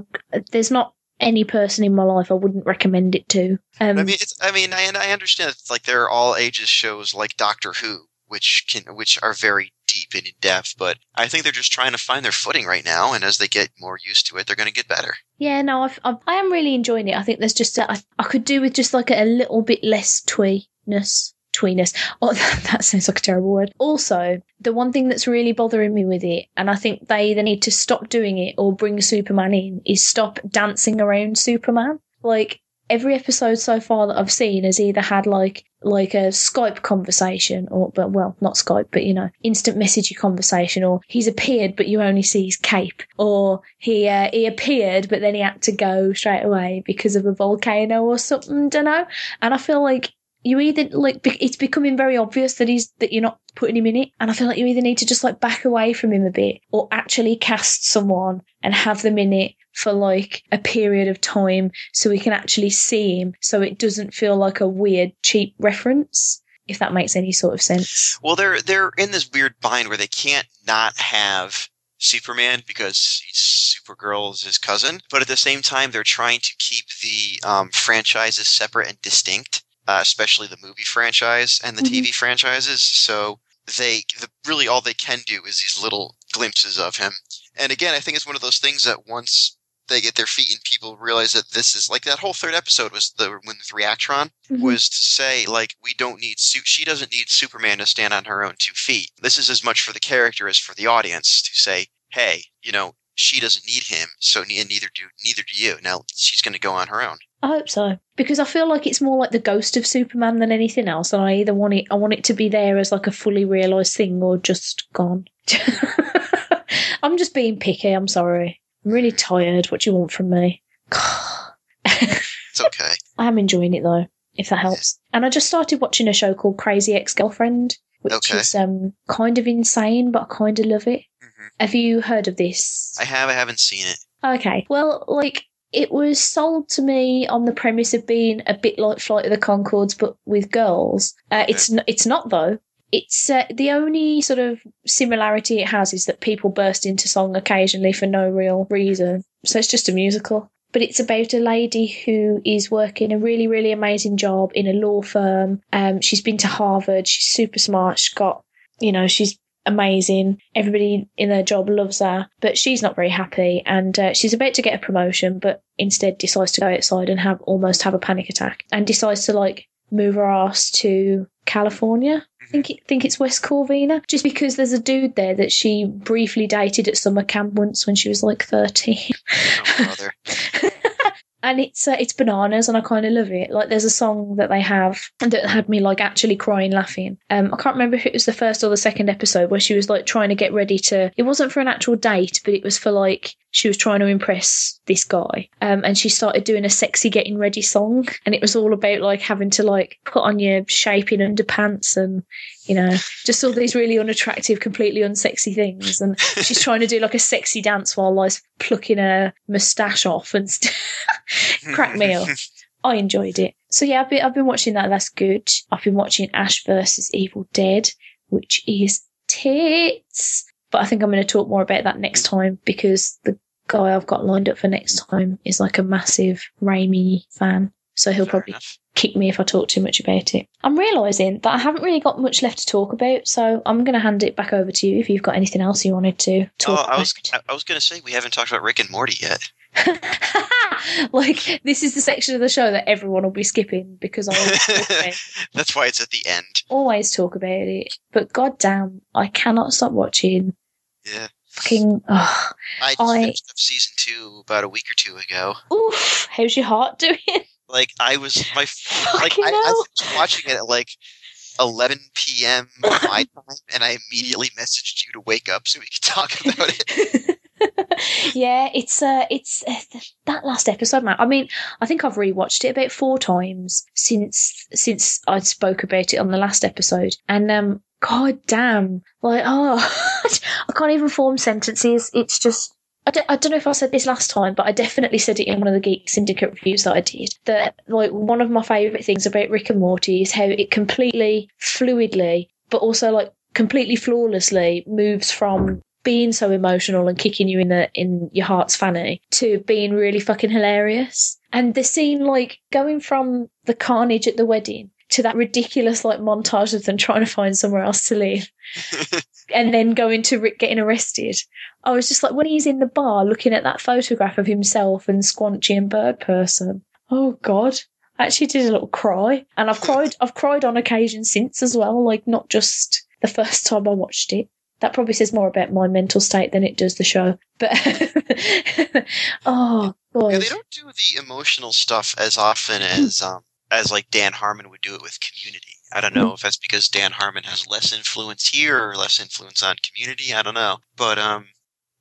there's not any person in my life I wouldn't recommend it to. Um, I mean, it's I mean, I and I understand it's like there are all ages shows like Doctor Who, which can which are very deep and in depth, but I think they're just trying to find their footing right now, and as they get more used to it, they're going to get better. yeah, no, I've, I've, I am really enjoying it. I think there's just a, I, I could do with just like a, little bit less tweeness. Tweeness. Oh, that, (laughs) that sounds like a terrible word. Also, the one thing that's really bothering me with it, and I think they either need to stop doing it or bring Superman in, is stop dancing around Superman. Like every episode so far that I've seen has either had like like a Skype conversation or but well not Skype but you know instant messagey conversation or he's appeared but you only see his cape or he uh, he appeared but then he had to go straight away because of a volcano or something don't know and I feel like you either like it's becoming very obvious that he's that you're not putting him in it and I feel like you either need to just like back away from him a bit or actually cast someone and have them in it for like a period of time so we can actually see him so it doesn't feel like a weird cheap reference if that makes any sort of sense. Well, they're they're in this weird bind where they can't not have Superman because he's Supergirl is his cousin, but at the same time they're trying to keep the um, franchises separate and distinct, uh, especially the movie franchise and the Mhm. TV franchises. So they the, really all they can do is these little glimpses of him. And again, I think it's one of those things that once they get their feet and people realize that this is like that whole third episode was the when the Reactron Mhm. was to say like we don't need she doesn't need Superman to stand on her own two feet. This is as much for the character as for the audience to say, hey, you know, she doesn't need him, so and neither do neither do you. Now she's going to go on her own. I hope so because I feel like it's more like the ghost of Superman than anything else, and I either want it, I want it to be there as like a fully realised thing, or just gone. (laughs) I'm just being picky. I'm sorry. I'm really tired. What do you want from me? It's okay. (laughs) I am enjoying it though, if that helps. And I just started watching a show called Crazy Ex Girlfriend, which Okay. is um kind of insane, but I kind of love it. Mhm. Have you heard of this? I have. I haven't seen it. Okay. Well, like it was sold to me on the premise of being a bit like Flight of the Conchords, but with girls. Uh, it's n- it's not though. It's uh, the only sort of similarity it has is that people burst into song occasionally for no real reason. So it's just a musical. But it's about a lady who is working a really, really amazing job in a law firm. Um, she's been to Harvard. She's super smart. She's got, you know, she's amazing. Everybody in her job loves her, but she's not very happy. And uh, she's about to get a promotion, but instead decides to go outside and have almost have a panic attack, and decides to like move her ass to California. I think it, think it's West Covina, just because there's a dude there that she briefly dated at summer camp once when she was like thirteen. Oh brother. (laughs) and it's uh, it's bananas and I kind of love it. Like there's a song that they have that had me like actually crying laughing. Um I can't remember if it was the first or the second episode where she was like trying to get ready to it wasn't for an actual date but it was for like she was trying to impress this guy. Um and she started doing a sexy getting ready song and it was all about like having to like put on your shaping underpants and you know just all these really unattractive completely unsexy things and (laughs) she's trying to do like a sexy dance while like plucking her moustache off and st- (laughs) crack me up. (laughs) I enjoyed it. So yeah, I've been, I've been watching that. That's good. I've been watching Ash versus Evil Dead, which is tits. But I think I'm going to talk more about that next time because the guy I've got lined up for next time is like a massive Raimi fan. So he'll Fair probably enough. kick me if I talk too much about it. I'm realising that I haven't really got much left to talk about, so I'm going to hand it back over to you if you've got anything else you wanted to Oh, talk I was about. I, I was gonna say we haven't talked about Rick and Morty yet. (laughs) like this is the section of the show that everyone will be skipping because I always talk about, it. (laughs) That's why it's at the end. always talk about it. But goddamn, I cannot stop watching. Yeah. Fucking, oh, I just I- finished up season two about a week or two ago. oof! How's your heart doing? Like I was my like I, I was watching it at like 11 p.m. (laughs) my time, and I immediately messaged you to wake up so we could talk (laughs) about it. yeah, it's uh, it's uh, that last episode, man. I mean, I think I've rewatched it about four times since since I spoke about it on the last episode, and um, god damn, like oh, (laughs) I can't even form sentences. It's just. I don't, I don't know if I said this last time, but I definitely said it in one of the Geek Syndicate reviews that I did. That like one of my favourite things about Rick and Morty is how it completely fluidly, but also like completely flawlessly moves from being so emotional and kicking you in the in your heart's fanny to being really fucking hilarious. And the scene like going from the carnage at the wedding to that ridiculous like montage of them trying to find somewhere else to live (laughs) and then going to Rick getting arrested. I was just like when he's in the bar looking at that photograph of himself and Squanchy and Bird Person. Oh god. I actually did a little cry. And I've cried (laughs) I've cried on occasion since as well, like not just the first time I watched it. That probably says more about my mental state than it does the show. But (laughs) oh god. Yeah, they don't do the emotional stuff as often as um as like Dan Harmon would do it with Community. I don't know if that's because Dan Harmon has less influence here or less influence on Community. I don't know, but um,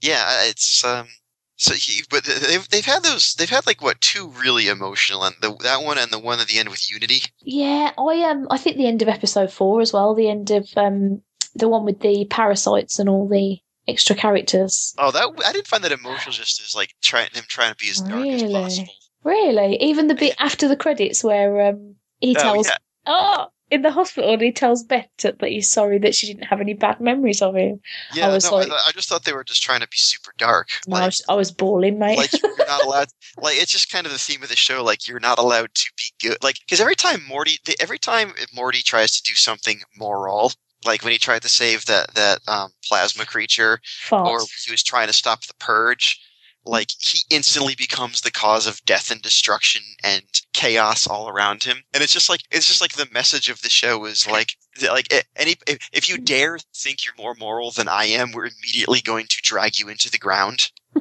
yeah, it's um. So he, but they've they've had those they've had like what two really emotional and the that one and the one at the end with Unity. Yeah, I um I think the end of episode four as well, the end of um the one with the parasites and all the extra characters. Oh, that I didn't find that emotional just as like trying them trying to be as dark as possible. Really? Even the bit after the credits where um he Oh, tells yeah. oh in the hospital and he tells Beth that he's sorry that she didn't have any bad memories of him. Yeah, was no, like- I, I just thought they were just trying to be super dark. No, I was I was bawling, mate. like you're not (laughs) allowed. Like it's just kind of the theme of the show. Like you're not allowed to be good. Like because every time Morty, they, every time Morty tries to do something moral, like when he tried to save that that um, plasma creature, Fart. or he was trying to stop the purge. Like he instantly becomes the cause of death and destruction and chaos all around him, and it's just like it's just like the message of the show is like like any if, if you dare think you're more moral than I am, we're immediately going to drag you into the ground. (laughs)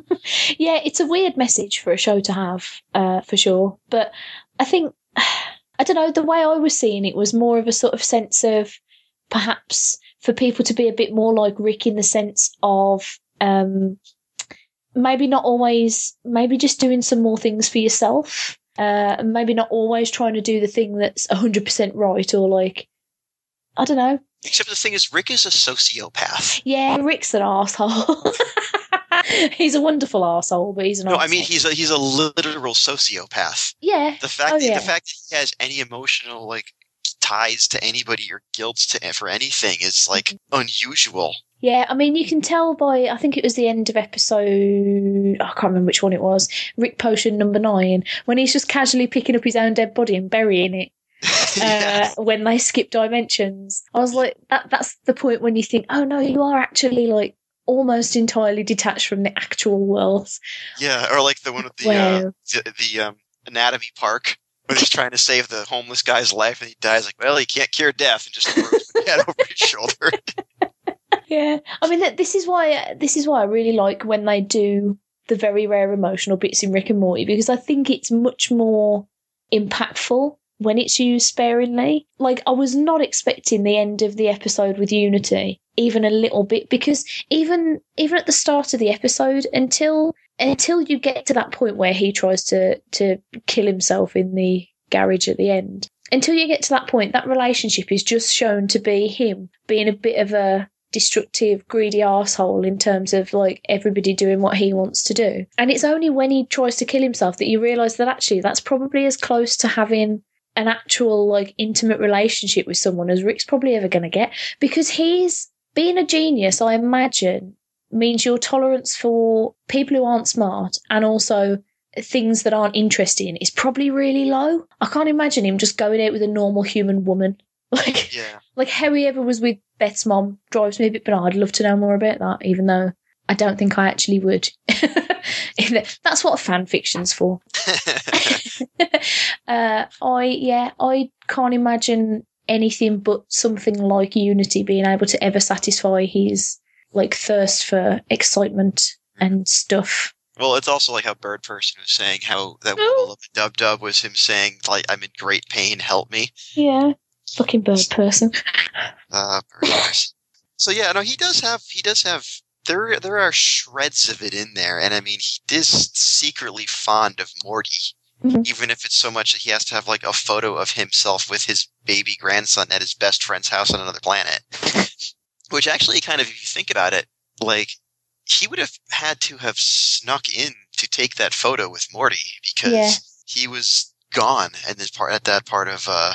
yeah, it's a weird message for a show to have, uh, for sure. But I think (sighs) I don't know. The way I was seeing it was more of a sort of sense of perhaps for people to be a bit more like Rick in the sense of um, maybe not always, maybe just doing some more things for yourself. Uh, and maybe not always trying to do the thing that's 100% right or like, I don't know. Except the thing is, Rick is a sociopath. Yeah, Rick's an asshole. (laughs) he's a wonderful asshole, but he's an No, I mean he's a he's a literal sociopath. yeah. The fact Oh, that, yeah. the fact that he has any emotional like ties to anybody or guilt to for anything is like Mm-hmm. unusual. Yeah, I mean, you can tell by I think it was the end of episode. I can't remember which one it was. Rick Potion number nine, when he's just casually picking up his own dead body and burying it. yeah. (laughs) Uh, when they skip dimensions, I was like, that. That's the point when you think, oh no, you are actually like almost entirely detached from the actual world. yeah, or like the one with the uh, the, the um, anatomy park when he's (laughs) trying to save the homeless guy's life and he dies. Like, well, he can't cure death, and just throws the cat (laughs) over his shoulder. Yeah, I mean, this is why this is why I really like when they do the very rare emotional bits in Rick and Morty because I think it's much more impactful when it's used sparingly. Like I was not expecting the end of the episode with Unity even a little bit because even even at the start of the episode until until you get to that point where he tries to to kill himself in the garage at the end until you get to that point that relationship is just shown to be him being a bit of a destructive, greedy asshole in terms of like everybody doing what he wants to do. And it's only when he tries to kill himself that you realise that actually that's probably as close to having an actual like intimate relationship with someone as Rick's probably ever going to get because he's being a genius. I imagine means your tolerance for people who aren't smart and also things that aren't interesting is probably really low. I can't imagine him just going out with a normal human woman. (laughs) Like, Yeah. like how he ever was with Beth's mom drives me a bit But I'd love to know more about that, even though I don't think I actually would. (laughs) That's what fan fiction's for. (laughs) uh, I yeah, I can't imagine anything but something like Unity being able to ever satisfy his like thirst for excitement and stuff. well, it's also like how Bird Person was saying how that Oh. Dub Dub was him saying like I'm in great pain, help me. Yeah, fucking bird person. (laughs) Uh, Bird Person. So yeah, no, he does have he does have there there are shreds of it in there, and I mean he is secretly fond of Morty. Mhm. Even if it's so much that he has to have like a photo of himself with his baby grandson at his best friend's house on another planet. (laughs) Which actually kind of if you think about it, like he would have had to have snuck in to take that photo with Morty because Yeah. he was gone at this part at that part of uh,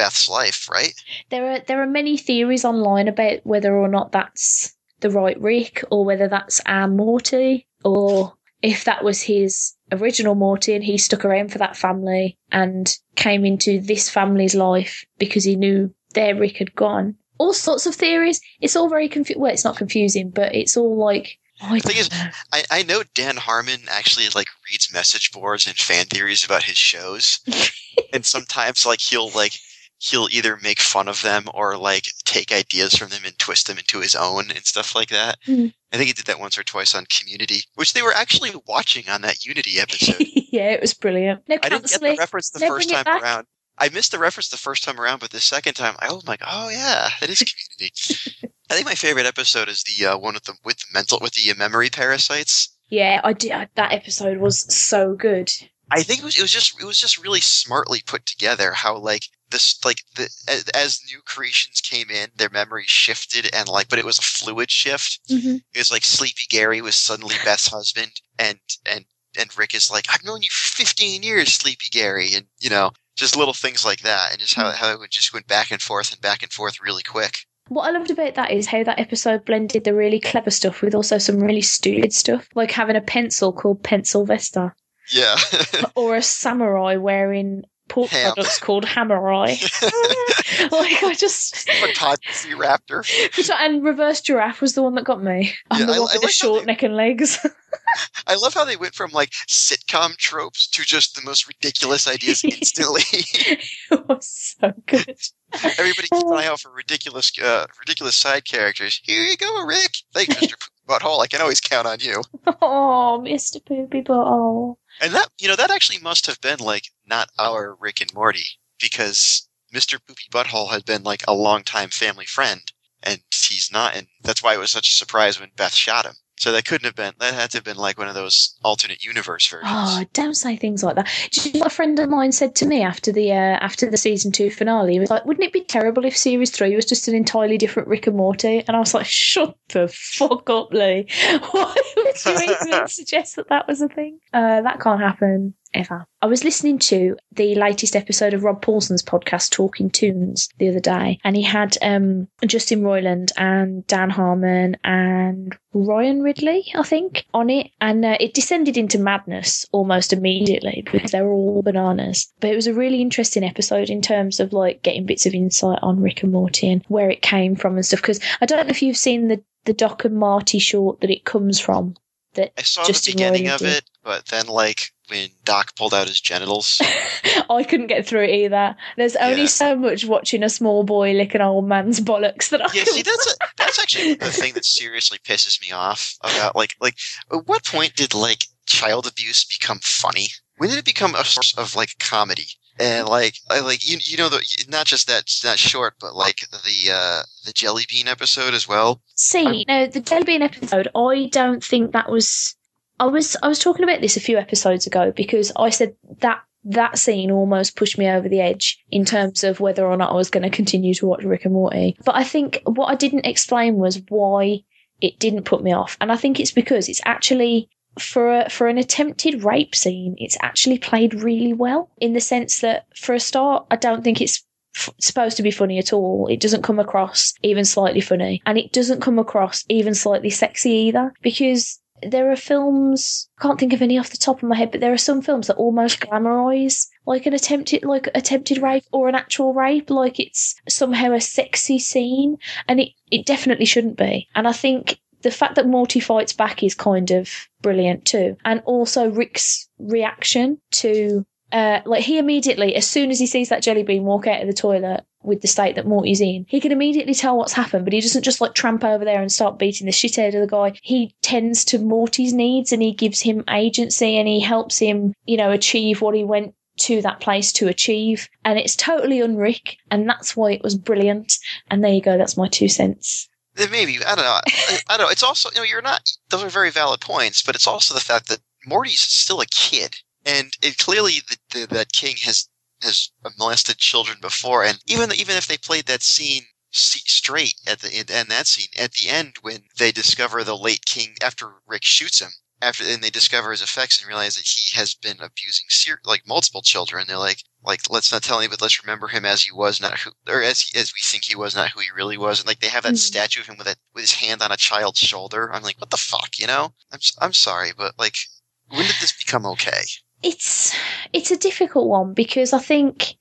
Beth's life, right? There are there are many theories online about whether or not that's the right Rick, or whether that's our Morty, or if that was his original Morty and he stuck around for that family and came into this family's life because he knew their Rick had gone. All sorts of theories. It's all very confusing. Well, it's not confusing, but it's all like I Thing is. I, I know Dan Harmon actually like reads message boards and fan theories about his shows, (laughs) and sometimes like he'll like he'll either make fun of them or like take ideas from them and twist them into his own and stuff like that. Hmm. I think he did that once or twice on Community, which they were actually watching on that Unity episode. (laughs) yeah, it was brilliant. No, I didn't get the reference the No, first time back. around. I missed the reference the first time around, but the second time, I was like, "Oh yeah, that is Community." (laughs) I think my favorite episode is the uh, one with the with the mental with the uh, memory parasites. Yeah, I did. That episode was so good. I think it was, it was just it was just really smartly put together. How like this like the as, as new creations came in, their memories shifted and like, but it was a fluid shift. Mm-hmm. It was like Sleepy Gary was suddenly Beth's husband, and and and Rick is like, I've known you for 15 years, Sleepy Gary, and you know just little things like that, and just how how it just went back and forth and back and forth really quick. What I loved about that is how that episode blended the really clever stuff with also some really stupid stuff, like having a pencil called Pencilvester, Yeah. or a samurai wearing pork Ham. products called Hamurai. (laughs) (laughs) like I just Photography Raptor. (laughs) and reverse giraffe was the one that got me. I'm Yeah, the one I with the like short they- neck and legs. I love how they went from like sitcom tropes to just the most ridiculous ideas instantly. it was so good. Everybody keep an eye out for ridiculous, uh, ridiculous side characters. Here you go, Rick. Thanks, Mister Butthole. I can always count on you. (laughs) Oh, Mr. Poopy Butthole. And that, you know, that actually must have been like not our Rick and Morty because Mister Poopy Butthole had been like a longtime family friend, and he's not, and that's why it was such a surprise when Beth shot him. So that couldn't have been. That had to have been like one of those alternate universe versions. Oh, don't say things like that. Do you know what a friend of mine said to me after the uh, after the season two finale? He was like, "Wouldn't it be terrible if series three was just an entirely different Rick and Morty?" And I was like, "Shut the fuck up, Lee! (laughs) Why would you even (laughs) suggest that that was a thing? Uh, that can't happen." Ever. I was listening to the latest episode of Rob Paulsen's podcast, Talkin' Toons, the other day, and he had um, Justin Roiland and Dan Harmon and Ryan Ridley, I think, on it. And uh, it descended into madness almost immediately because they were all bananas. But it was a really interesting episode in terms of like getting bits of insight on Rick and Morty and where it came from and stuff. Because I don't know if you've seen the, the Doc and Marty short that it comes from. That I saw Justin the beginning of it, but then like when Doc pulled out his genitals, (laughs) I couldn't get through it either. There's only Yeah. so much watching a small boy lick an old man's bollocks that I yeah, can see that's a, (laughs) that's actually the thing that seriously pisses me off about like like at what point did like child abuse become funny? When did it become a source of like comedy? And like I like you you know the not just that that short, but like the uh the jelly bean episode as well. See, no, the Jelly Bean episode, I don't think that was. I was I was talking about this a few episodes ago because I said that that scene almost pushed me over the edge in terms of whether or not I was going to continue to watch Rick and Morty. But I think what I didn't explain was why it didn't put me off, and I think it's because it's actually for a, for an attempted rape scene, it's actually played really well in the sense that for a start, I don't think it's f- supposed to be funny at all. It doesn't come across even slightly funny, and it doesn't come across even slightly sexy either because there are films can't think of any off the top of my head, but there are some films that almost glamorize like an attempted like attempted rape or an actual rape, like it's somehow a sexy scene, and it it definitely shouldn't be. And I think the fact that Morty fights back is kind of brilliant too, and also Rick's reaction to. Uh, like he immediately, as soon as he sees that jelly bean walk out of the toilet with the state that Morty's in, he can immediately tell what's happened, but he doesn't just like tramp over there and start beating the shit out of the guy. He tends to Morty's needs and he gives him agency and he helps him, you know, achieve what he went to that place to achieve. And it's totally unrick, and that's why it was brilliant. And there you go, that's my two cents. Maybe I don't know. I, I don't know. It's also you know you're not. Those are very valid points, but it's also the fact that Morty's still a kid, and it clearly the, the, that King has has molested children before, and even even if they played that scene straight at the end, and that scene at the end when they discover the late King after Rick shoots him. After and they discover his effects and realize that he has been abusing like multiple children. They're like, like let's not tell anybody, let's remember him as he was, not who, or as he, as we think he was, not who he really was. And like they have that Mhm. statue of him with a, with his hand on a child's shoulder. I'm like, what the fuck, you know? I'm I'm sorry, but like, when did this become okay? it's it's a difficult one because I think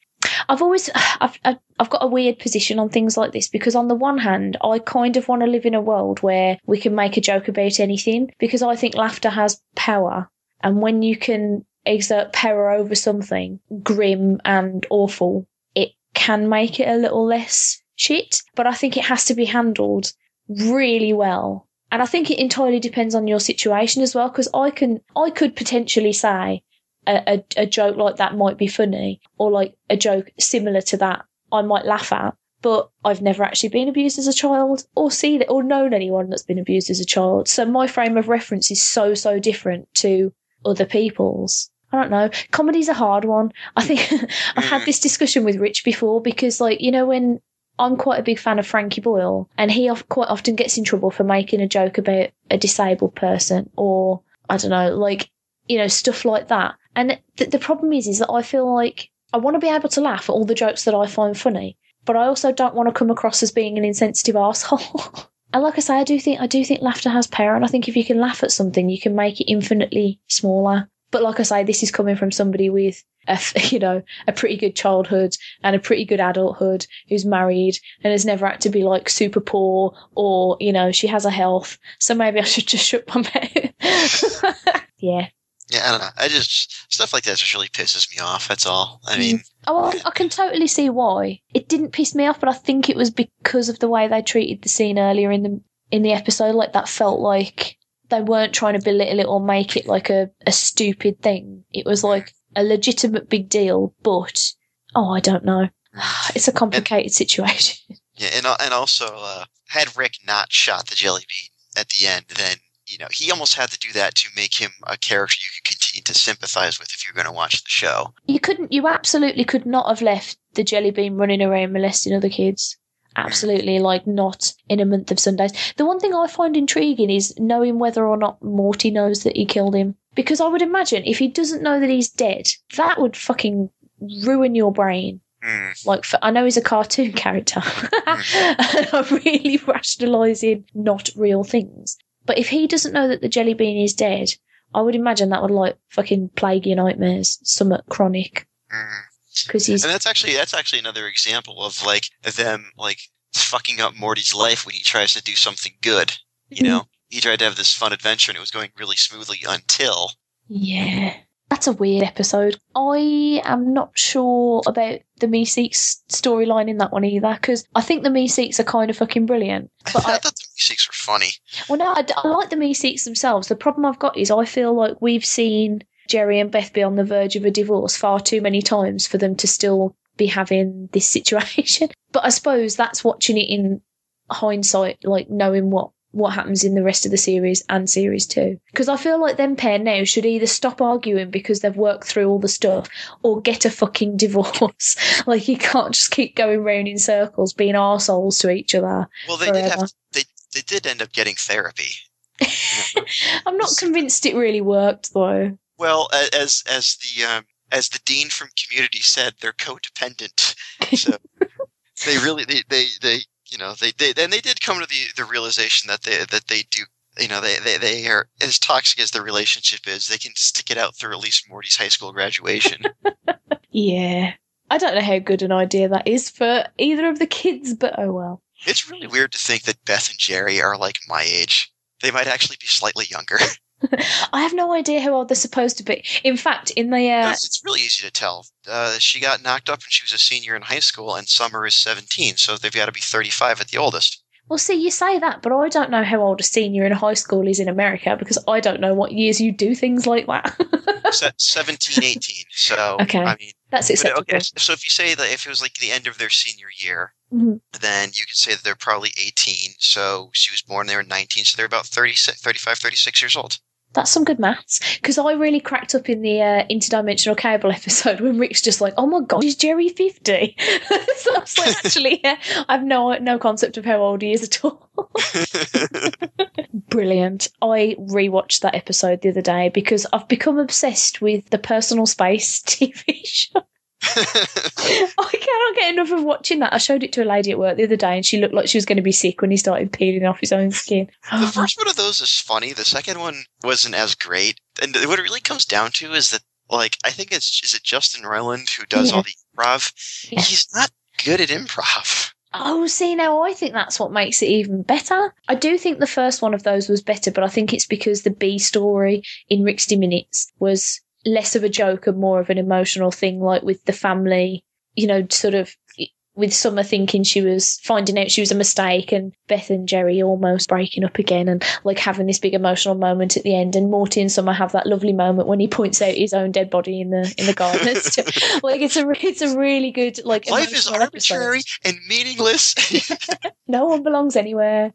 I've always (sighs) I've I've got a weird position on things like this because on the one hand I kind of want to live in a world where we can make a joke about anything because I think laughter has power and when you can exert power over something grim and awful it can make it a little less shit but I think it has to be handled really well and I think it entirely depends on your situation as well because I can I could potentially say a, a, a joke like that might be funny or like a joke similar to that I might laugh at. But I've never actually been abused as a child or seen it or known anyone that's been abused as a child. So my frame of reference is so, so different to other people's. I don't know. Comedy's a hard one. I think (laughs) I've had mm. this discussion with Rich before because, like, you know, when I'm quite a big fan of Frankie Boyle, and he of- quite often gets in trouble for making a joke about a disabled person or, I don't know, like, you know, stuff like that. And th- the problem is, is that I feel like I want to be able to laugh at all the jokes that I find funny, but I also don't want to come across as being an insensitive (laughs) asshole. And like I say, I do think I do think laughter has power, and I think if you can laugh at something, you can make it infinitely smaller. But like I say, this is coming from somebody with a (laughs) you know a pretty good childhood and a pretty good adulthood who's married and has never had to be like super poor or you know she has a health. So maybe I should just shut my (laughs) mouth. (laughs) yeah. Yeah, I don't know. I just stuff like that just really pisses me off. That's all. I mean, Oh, I, I can totally see why. It didn't piss me off, but I think it was because of the way they treated the scene earlier in the in the episode. Like that felt like they weren't trying to belittle it or make it like a, a stupid thing. It was like a legitimate big deal, but oh, I don't know. (sighs) It's a complicated situation. yeah, and and also uh, had Rick not shot the jelly bean at the end, then you know he almost had to do that to make him a character you could continue to sympathize with if you're going to watch the show. You couldn't. You absolutely could not have left the jelly bean running around molesting other kids. Absolutely, like not in a month of Sundays. The one thing I find intriguing is knowing whether or not Morty knows that he killed him. Because I would imagine if he doesn't know that he's dead, that would fucking ruin your brain. Hmm. Like, for, I know he's a cartoon (laughs) character, (laughs) and I'm really (laughs) rationalising not real things. But if he doesn't know that the jelly bean is dead, I would imagine that would like fucking plague your nightmares, somewhat chronic, mm. because he's And that's actually that's actually another example of like them like fucking up Morty's life when he tries to do something good. You know, he tried to have this fun adventure and it was going really smoothly until Yeah. That's a weird episode. I am not sure about the Meeseeks storyline in that one either, because I think the Meeseeks are kind of fucking brilliant. (laughs) I But I, thought the were funny. well, no, I, I like the Meeseeks themselves. The problem I've got is I feel like we've seen Jerry and Beth be on the verge of a divorce far too many times for them to still be having this (laughs) situation. But I suppose that's watching it in hindsight, like knowing what what happens in the rest of the series and series two. Because I feel like them pair now should either stop arguing because they've worked through all the stuff or get a fucking (laughs) divorce. like you can't just keep going round in circles being arseholes to each other. Well, they did Forever. have they they did end up getting therapy. (laughs) I'm not convinced it really worked though. Well, as as the um, as the dean from Community said, they're codependent. So (laughs) they really they, they they you know they they and they did come to the the realization that they that they do you know they they they are as toxic as the relationship is, they can stick it out through at least Morty's high school graduation. (laughs) Yeah. I don't know how good an idea that is for either of the kids, but oh well. It's really weird to think that Beth and Jerry are like my age. They might actually be slightly younger. (laughs) (laughs) I have no idea how old they're supposed to be. In fact, in the uh, it's, it's really easy to tell. Uh, she got knocked up when she was a senior in high school, and Summer is 17, so they've got to be 35 at the oldest. well, see, you say that, but I don't know how old a senior in high school is in America because I don't know what years you do things like that. (laughs) Se- 17, 18. So, Okay. I mean, That's but, acceptable. okay, so if you say that if it was like the end of their senior year, Mhm. then you could say that they're probably 18. So she was born there in 19, so they're about 36, 35, 36 years old. That's some good maths because I really cracked up in the uh, interdimensional cable (laughs) episode when Rick's just like, "Oh my god, is Jerry 50? (laughs) so I was like, actually, yeah, I have no no concept of how old he is at all. (laughs) Brilliant. I rewatched that episode the other day because I've become obsessed with the Personal Space TV show. (laughs) I cannot get enough of watching that. I showed it to a lady at work the other day and she looked like she was going to be sick when he started peeling off his own skin. The (sighs) first one of those is funny. The second one wasn't as great. And what it really comes down to is that, like, I think it's is it Justin Roiland who does all the improv. Yeah. He's not good at improv. Oh, see, now I think that's what makes it even better. I do think the first one of those was better, but I think it's because the B story in Rixty Minutes was less of a joke and more of an emotional thing, like with the family, you know, sort of with Summer thinking she was finding out she was a mistake and Beth and Jerry almost breaking up again and like having this big emotional moment at the end and Morty and Summer have that lovely moment when he points out his own dead body in the in the garden. (laughs) Like it's a it's a really good like Life is emotional episode. arbitrary and meaningless. (laughs) no one belongs anywhere.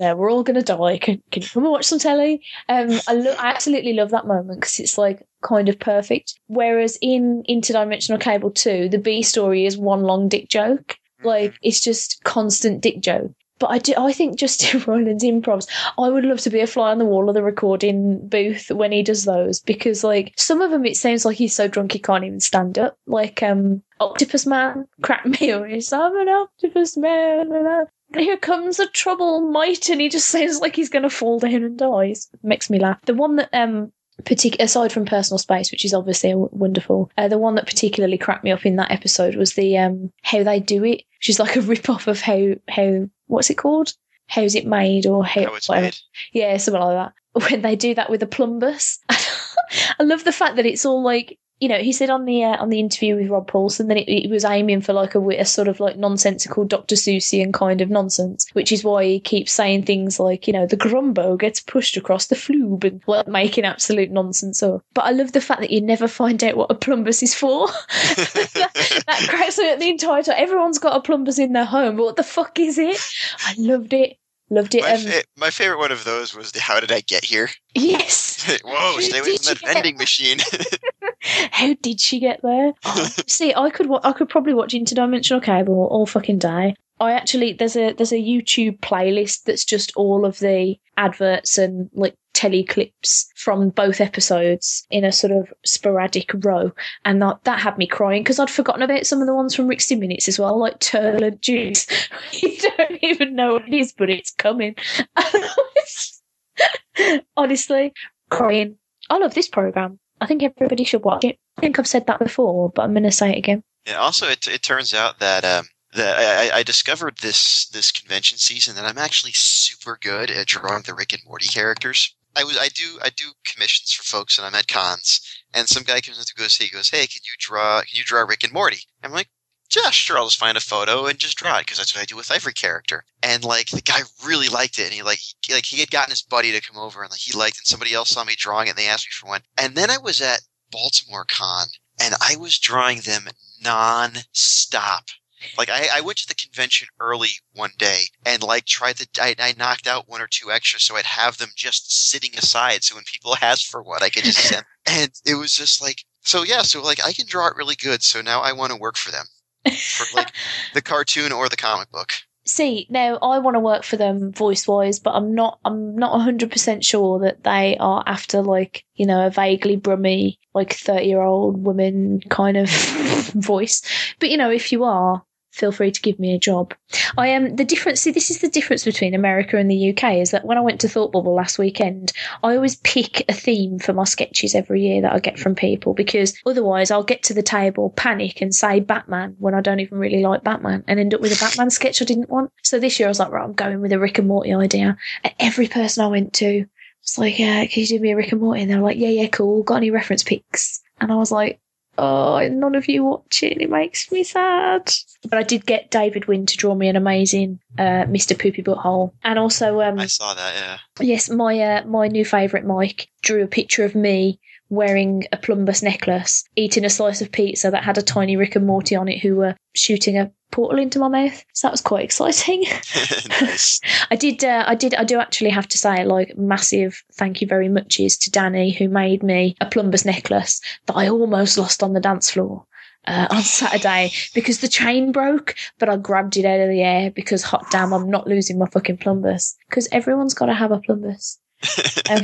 And, uh, we're all going to die. Can, can you come and watch some telly? Um, I, lo- I absolutely love that moment because it's like kind of perfect. Whereas in Interdimensional Cable 2, the B story is one long dick joke. Like, it's just constant dick joke. But I do, I think Justin (laughs) Roiland's improvs, I would love to be a fly on the wall of the recording booth when he does those because, like, some of them it sounds like he's so drunk he can't even stand up. Like, um, Octopus Man (laughs) cracked me. He's, I'm an octopus man. and here comes a trouble mite, and he just sounds like he's going to fall down and dies. Makes me laugh. The one that, um, partic- aside from personal space, which is obviously w- wonderful, uh, the one that particularly cracked me up in that episode was the um, how they do it. She's like a (laughs) rip off of how how what's it called? How's it made or how, How it's whatever. made. Yeah, something like that. (laughs) When they do that with a plumbus, (laughs) I love the fact that it's all like you know he said on the uh, on the interview with Rob Paulsen that it, it was aiming for like a, a sort of like nonsensical Dr. Seussian kind of nonsense, which is why he keeps saying things like you know the grumbo gets pushed across the flube and like making absolute nonsense up. But I love the fact that you never find out what a plumbus is for. that, (laughs) that cracks me up the entire time. Everyone's got a plumbus in their home, but what the fuck is it? I loved it. Loved it. My, Um, fa- my favorite one of those was the "How did I get here?" yes. (laughs) Whoa, stay away from that vending machine. (laughs) (laughs) How did she get there? Oh, see, I could wa- I could probably watch Interdimensional Cable all fucking day. I actually there's a there's a YouTube playlist that's just all of the adverts and like telly clips from both episodes in a sort of sporadic row, and that that had me crying because I'd forgotten about some of the ones from Rixty Minutes as well, like Turtle and Juice. (laughs) you don't even know what it is, but it's coming. (laughs) Honestly, crying. I love this program. I think everybody should watch it. I think I've said that before, but I'm going to say it again. Yeah, also, it, it turns out that um, that I- I discovered this this convention season that I'm actually super good at drawing the Rick and Morty characters. I was I do I do commissions for folks and I'm at cons, and some guy comes up to go say he goes, "Hey, can you draw can you draw Rick and Morty?" I'm like. Yeah, sure. I'll just find a photo and just draw it because that's what I do with every character. And like the guy really liked it, and he like he, like he had gotten his buddy to come over, and like he liked, it, and somebody else saw me drawing it, and they asked me for one. And then I was at Baltimore Con, and I was drawing them non-stop. Like I, I went to the convention early one day and like tried to I, I knocked out one or two extras so I'd have them just sitting aside so when people (laughs) asked for what I could just send (laughs) and it was just like so yeah so like I can draw it really good so now I want to work for them for like the cartoon or the comic book. See, now I want to work for them voice wise, but I'm not. I'm not hundred percent sure that they are after like you know a vaguely brummy like thirty year old woman kind of (laughs) voice. But you know, if you are, feel free to give me a job. I am um, the difference. See, this is the difference between America and the UK. Is that when I went to Thought Bubble last weekend, I always pick a theme for my sketches every year that I get from people because otherwise I'll get to the table, panic, and say Batman when I don't even really like Batman, and end up with a Batman sketch I didn't want. So this year I was like, right, I'm going with a Rick and Morty idea, and every person I went to was like, yeah, can you do me a Rick and Morty? And they're like, yeah, yeah, cool. Got any reference pics? And I was like, oh, none of you watch it. It makes me sad. But I did get David Winn to draw me an amazing uh, Mr. Poopy Butthole, and also um, I saw that. Yeah. Yes, my uh, my new favourite Mike drew a picture of me wearing a plumbus necklace, eating a slice of pizza that had a tiny Rick and Morty on it, who were shooting a portal into my mouth. So that was quite exciting. (laughs) (laughs) nice. I did, uh, I did, I do actually have to say, like, massive thank you very much is to Danny who made me a plumbus necklace that I almost lost on the dance floor. Uh, on Saturday because the chain broke, but I grabbed it out of the air because hot damn, I'm not losing my fucking plumbus because everyone's got to have a plumbus. (laughs) Um,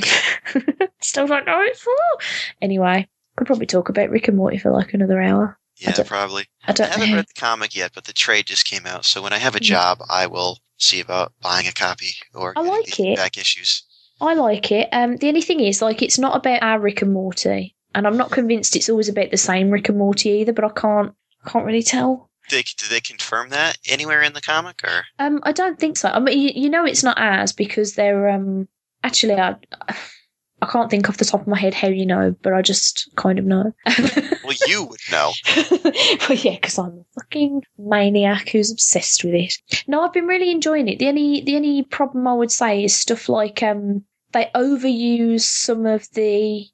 (laughs) still don't know it's for. Anyway, could probably talk about Rick and Morty for like another hour. Yeah, don't- probably. I I don't haven't know. read the comic yet, but the trade just came out. So when I have a Mm. job, I will see about buying a copy or I like it. back issues. I like it. Um, the only thing is, like, it's not about our Rick and Morty, and I'm not convinced it's always about the same Rick and Morty either. But I can't, can't really tell. They, do they confirm that anywhere in the comic, or Um, I don't think so. I mean, you, you know, it's not ours because they're um. Actually, I, I can't think off the top of my head how you know, but I just kind of know. (laughs) well, you would know. (laughs) well, yeah, because I'm a fucking maniac who's obsessed with it. No, I've been really enjoying it. The only the only problem I would say is stuff like um they overuse some of the.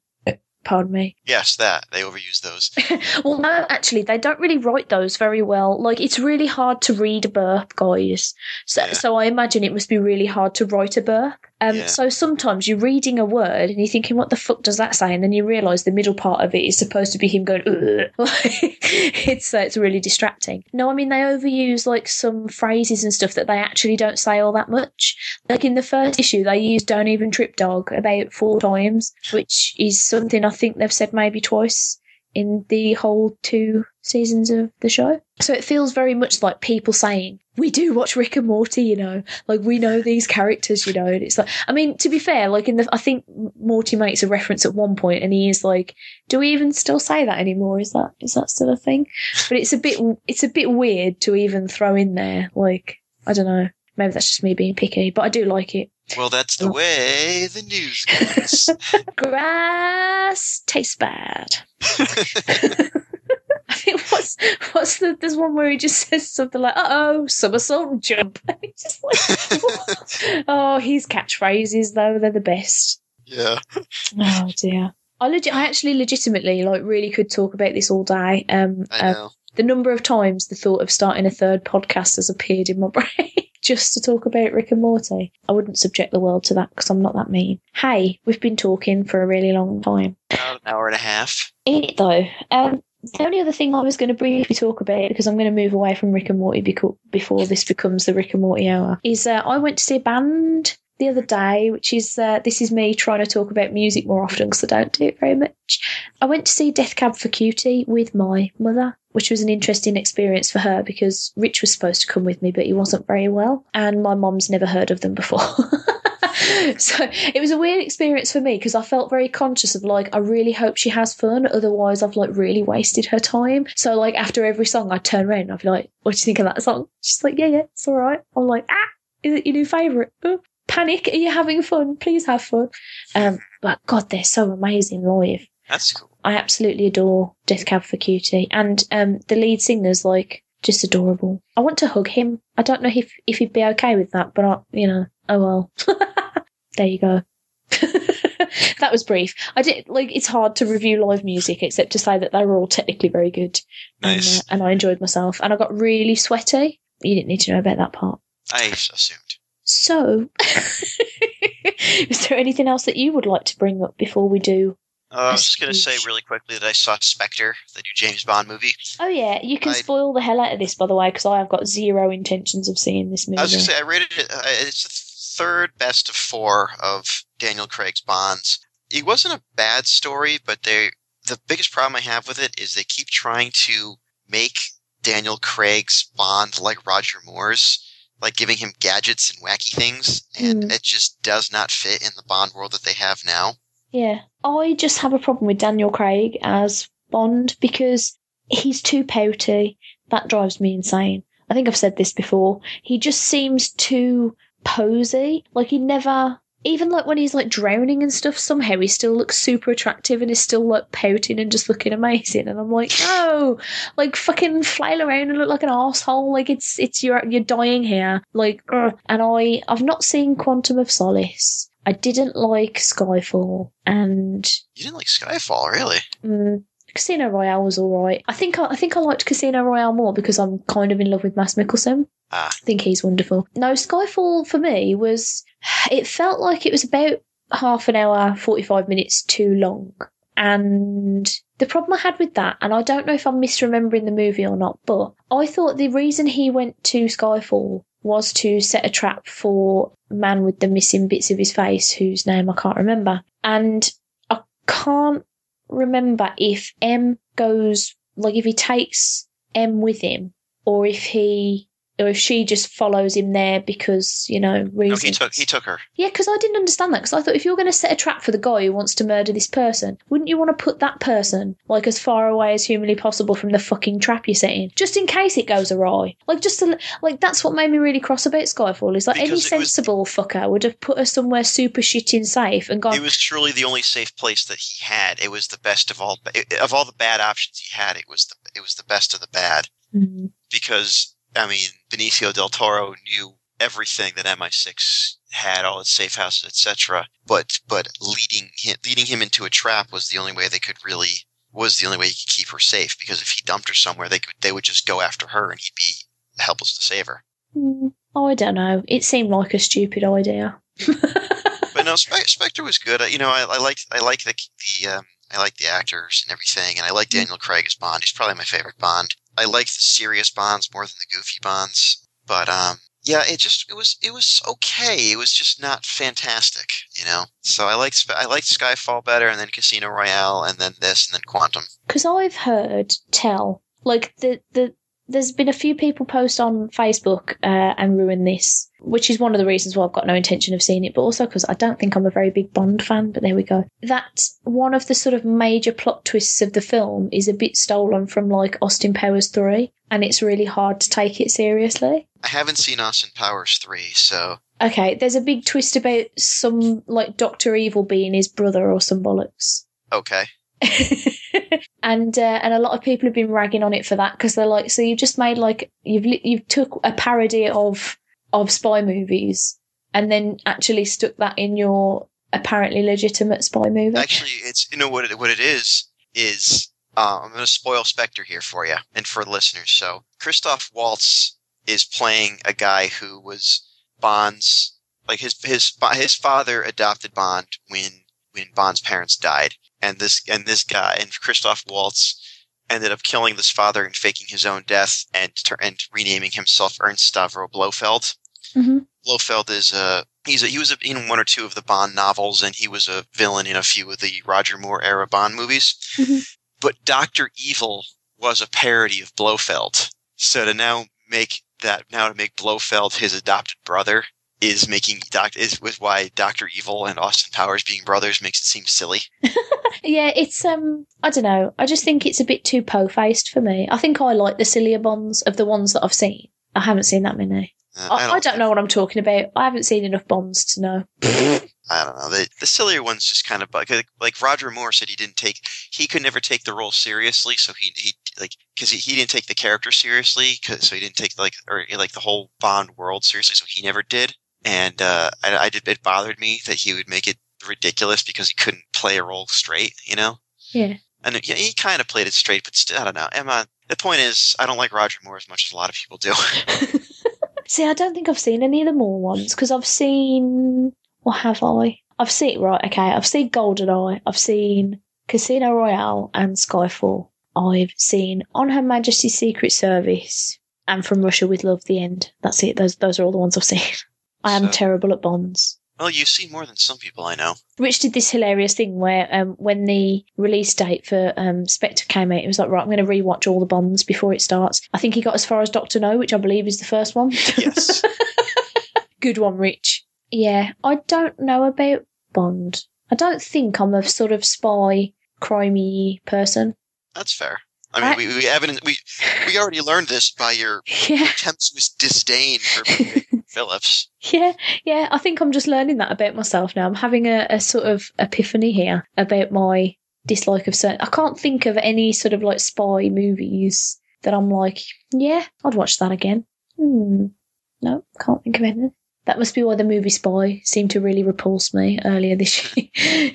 Pardon me. Yes, that they overuse those. (laughs) Well, no, actually, they don't really write those very well. Like, it's really hard to read a burp, guys. So, Yeah. so I imagine it must be really hard to write a burp. Um, Yeah. So sometimes you're reading a word and you're thinking, what the fuck does that say? And then you realise the middle part of it is supposed to be him going, (laughs) it's, uh, it's really distracting. No, I mean, they overuse, like, some phrases and stuff that they actually don't say all that much. Like, in the first issue, they used Don't Even Trip Dog about four times, which is something I think they've said maybe twice in the whole two seasons of the show. So it feels very much like people saying, We do watch Rick and Morty, you know, like we know these characters, you know. And it's like, I mean, to be fair, like in the, I think Morty makes a reference at one point and he is like, Do we even still say that anymore? Is that, is that still a thing? But it's a bit, it's a bit weird to even throw in there. Like, I don't know. Maybe that's just me being picky, but I do like it. Well, that's the Oh. way the news goes. (laughs) Grass tastes bad. (laughs) (laughs) I think what's what's the there's one where he just (laughs) says something like "uh oh somersault and jump." (laughs) Just like, what? oh, his catchphrases though they're the best. yeah. Oh dear. I legit, I actually legitimately like really could talk about this all day. Um, uh, the number of times the thought of starting a third podcast has appeared in my brain just to talk about Rick and Morty. I wouldn't subject the world to that because I'm not that mean. Hey, we've been talking for a really long time. About an hour and a half. In it though, um, the only other thing I was going to briefly talk about because I'm going to move away from Rick and Morty before this becomes the Rick and Morty hour is uh, I went to see a band the other day, which is uh, this is me trying to talk about music more often because I don't do it very much. I went to see Death Cab for Cutie with my mother, which was an interesting experience for her because Rich was supposed to come with me, but he wasn't very well, and my mom's never heard of them before. (laughs) (laughs) so it was a weird experience for me because I felt very conscious of like I really hope she has fun, otherwise I've like really wasted her time. So like after every song, I'd turn around and I'd be like, "What do you think of that song?" She's like, "Yeah, yeah, it's all right." I'm like, "Ah, is it your new favourite?" Oh, panic! Are you having fun? Please have fun. Um, but God, they're so amazing live. That's cool. I absolutely adore Death Cab for Cutie, and um, the lead singer's like just adorable. I want to hug him. I don't know if if he'd be okay with that, but I, you know, oh well. (laughs) there you go. (laughs) that was brief. I did like it's hard to review live music except to say that they were all technically very good, Nice. and, uh, and I enjoyed myself. And I got really sweaty. You didn't need to know about that part. I assumed. So, (laughs) is there anything else that you would like to bring up before we do Uh, I was just going to say really quickly that I saw Spectre, the new James Bond movie. Oh yeah, you can I- spoil the hell out of this, by the way, because I have got zero intentions of seeing this movie. I was going to say I rated it. Uh, it's third best of four of Daniel Craig's Bonds. It wasn't a bad story, but they the biggest problem I have with it is they keep trying to make Daniel Craig's Bond like Roger Moore's, like giving him gadgets and wacky things, and Mm. it just does not fit in the Bond world that they have now. Yeah. I just have a problem with Daniel Craig as Bond because he's too pouty. That drives me insane. I think I've said this before. He just seems too posy. Like he never even like when he's like drowning and stuff, somehow he still looks super attractive and is still like pouting and just looking amazing. And I'm like, no, like fucking flail around and look like an asshole. Like it's it's you're you're dying here. Like, ugh. and I I've not seen Quantum of Solace. I didn't like Skyfall, and You didn't like Skyfall, really? mm, Casino Royale was all right. I think I, I think I liked Casino Royale more because I'm kind of in love with Mads Mikkelsen. Ah. I think he's wonderful. No, Skyfall for me was it felt like it was about half an hour, forty five minutes too long. And the problem I had with that, and I don't know if I'm misremembering the movie or not, but I thought the reason he went to Skyfall was to set a trap for a man with the missing bits of his face, whose name I can't remember. And I can't remember if M goes, like if he takes M with him, or if he, or if she just follows him there because, you know, No, reasons. he took he took her. Yeah, because I didn't understand that. Because I thought if you're going to set a trap for the guy who wants to murder this person, wouldn't you want to put that person like as far away as humanly possible from the fucking trap you're setting, just in case it goes awry? Like just to, like that's what made me really cross about Skyfall. Is like any Because was- sensible fucker would have put her somewhere super shitting safe and gone. It was truly the only safe place that he had. It was the best of all of all the bad options he had. It was the it was the best of the bad Mm. because I mean Benicio del Toro knew everything that MI6 had, all its safe houses, etc. But but leading him leading him into a trap was the only way they could really was the only way he could keep her safe. Because if he dumped her somewhere, they could they would just go after her, and he'd be helpless to save her. Mm, I don't know. It seemed like a stupid idea. (laughs) but no, Spe- Spectre was good. You know, I, I like I like the the um, I like the actors and everything, and I like Daniel Craig as Bond. He's probably my favorite Bond. I like the serious Bonds more than the goofy Bonds, but um, yeah, it just it was it was okay. It was just not fantastic, you know. So I liked I liked Skyfall better, and then Casino Royale, and then this, and then Quantum. because I've heard tell like the the there's been a few people post on Facebook uh, and ruin this, which is one of the reasons why I've got no intention of seeing it, but also because I don't think I'm a very big Bond fan. But there we go. That one of the sort of major plot twists of the film is a bit stolen from like Austin Powers three, and it's really hard to take it seriously. I haven't seen Austin Powers three, so Okay, there's a big twist about some like Doctor Evil being his brother or some bollocks. okay. (laughs) and uh, and a lot of people have been ragging on it for that because they're like, so you just made like you've you've took a parody of of spy movies and then actually stuck that in your apparently legitimate spy movie. Actually, it's you know what it, what it is is uh, I'm going to spoil Spectre here for you and for the listeners. So Christoph Waltz is playing a guy who was Bond's like his his his father adopted Bond when when Bond's parents died, and this and this guy and Christoph Waltz ended up killing this father and faking his own death and and renaming himself Ernst Stavro Blofeld. Mhm. Blofeld is a he's a, he was a, in one or two of the Bond novels, and he was a villain in a few of the Roger Moore era Bond movies. Mhm. But Doctor Evil was a parody of Blofeld, so to now make that now to make Blofeld his adopted brother is making doc is with why Doctor Evil and Austin Powers being brothers makes it seem silly. (laughs) yeah, it's um, I don't know. I just think it's a bit too po-faced for me. I think I like the sillier Bonds of the ones that I've seen. I haven't seen that many. Uh, I, I don't know what I'm talking about. I haven't seen enough Bonds to know. (laughs) I don't know. The, the sillier ones just kind of like like Roger Moore said he didn't take he could never take the role seriously, so he he like because he, he didn't take the character seriously, so he didn't take like or like the whole Bond world seriously, so he never did. And uh, I, I did it bothered me that he would make it ridiculous because he couldn't play a role straight, you know. Yeah. And yeah, he kind of played it straight, but still, I don't know. Emma, the point is, I don't like Roger Moore as much as a lot of people do. (laughs) (laughs) See, I don't think I've seen any of the Moore ones because I've seen. What have I? I've seen right. Okay, I've seen GoldenEye. I've seen Casino Royale and Skyfall. I've seen On Her Majesty's Secret Service and From Russia with Love. The end. That's it. Those those are all the ones I've seen. (laughs) I am So- terrible at Bonds. Well, you've seen more than some people I know. Rich did this hilarious thing where um, when the release date for um, Spectre came out, he was like, right, I'm going to rewatch all the Bonds before it starts. I think he got as far as Doctor No, which I believe is the first one. Yes. (laughs) Good one, Rich. Yeah, I don't know about Bond. I don't think I'm a sort of spy, crimey person. That's fair. I mean, I- we, we we we already learned this by your (laughs) Yeah, contemptuous disdain for Phillips. yeah, yeah. I think I'm just learning that about myself now. I'm having a, a sort of epiphany here about my dislike of certain. I can't think of any sort of like spy movies that I'm like, yeah, I'd watch that again. Hmm. No, can't think of anything. That must be why the movie Spy seemed to really repulse me earlier this (laughs) year.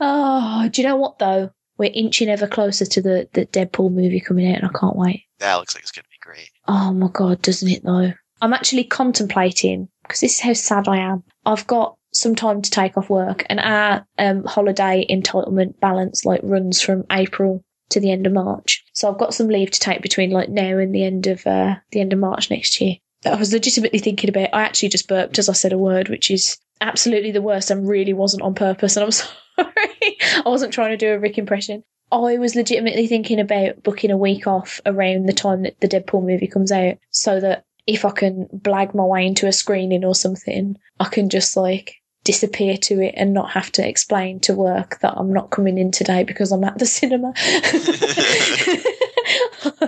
oh, do you know what though? We're inching ever closer to the, the Deadpool movie coming out, and I can't wait. That looks like it's going to be great. Oh my god, doesn't it though? I'm actually contemplating because this is how sad I am. I've got some time to take off work, and our um, holiday entitlement balance like runs from April to the end of March. So I've got some leave to take between like now and the end of uh, the end of March next year. That I was legitimately thinking about. I actually just burped as I said a word, which is absolutely the worst, and really wasn't on purpose. And I'm (laughs) sorry, I wasn't trying to do a Rick impression. I was legitimately thinking about booking a week off around the time that the Deadpool movie comes out so that if I can blag my way into a screening or something, I can just like disappear to it and not have to explain to work that I'm not coming in today because I'm at the cinema. (laughs)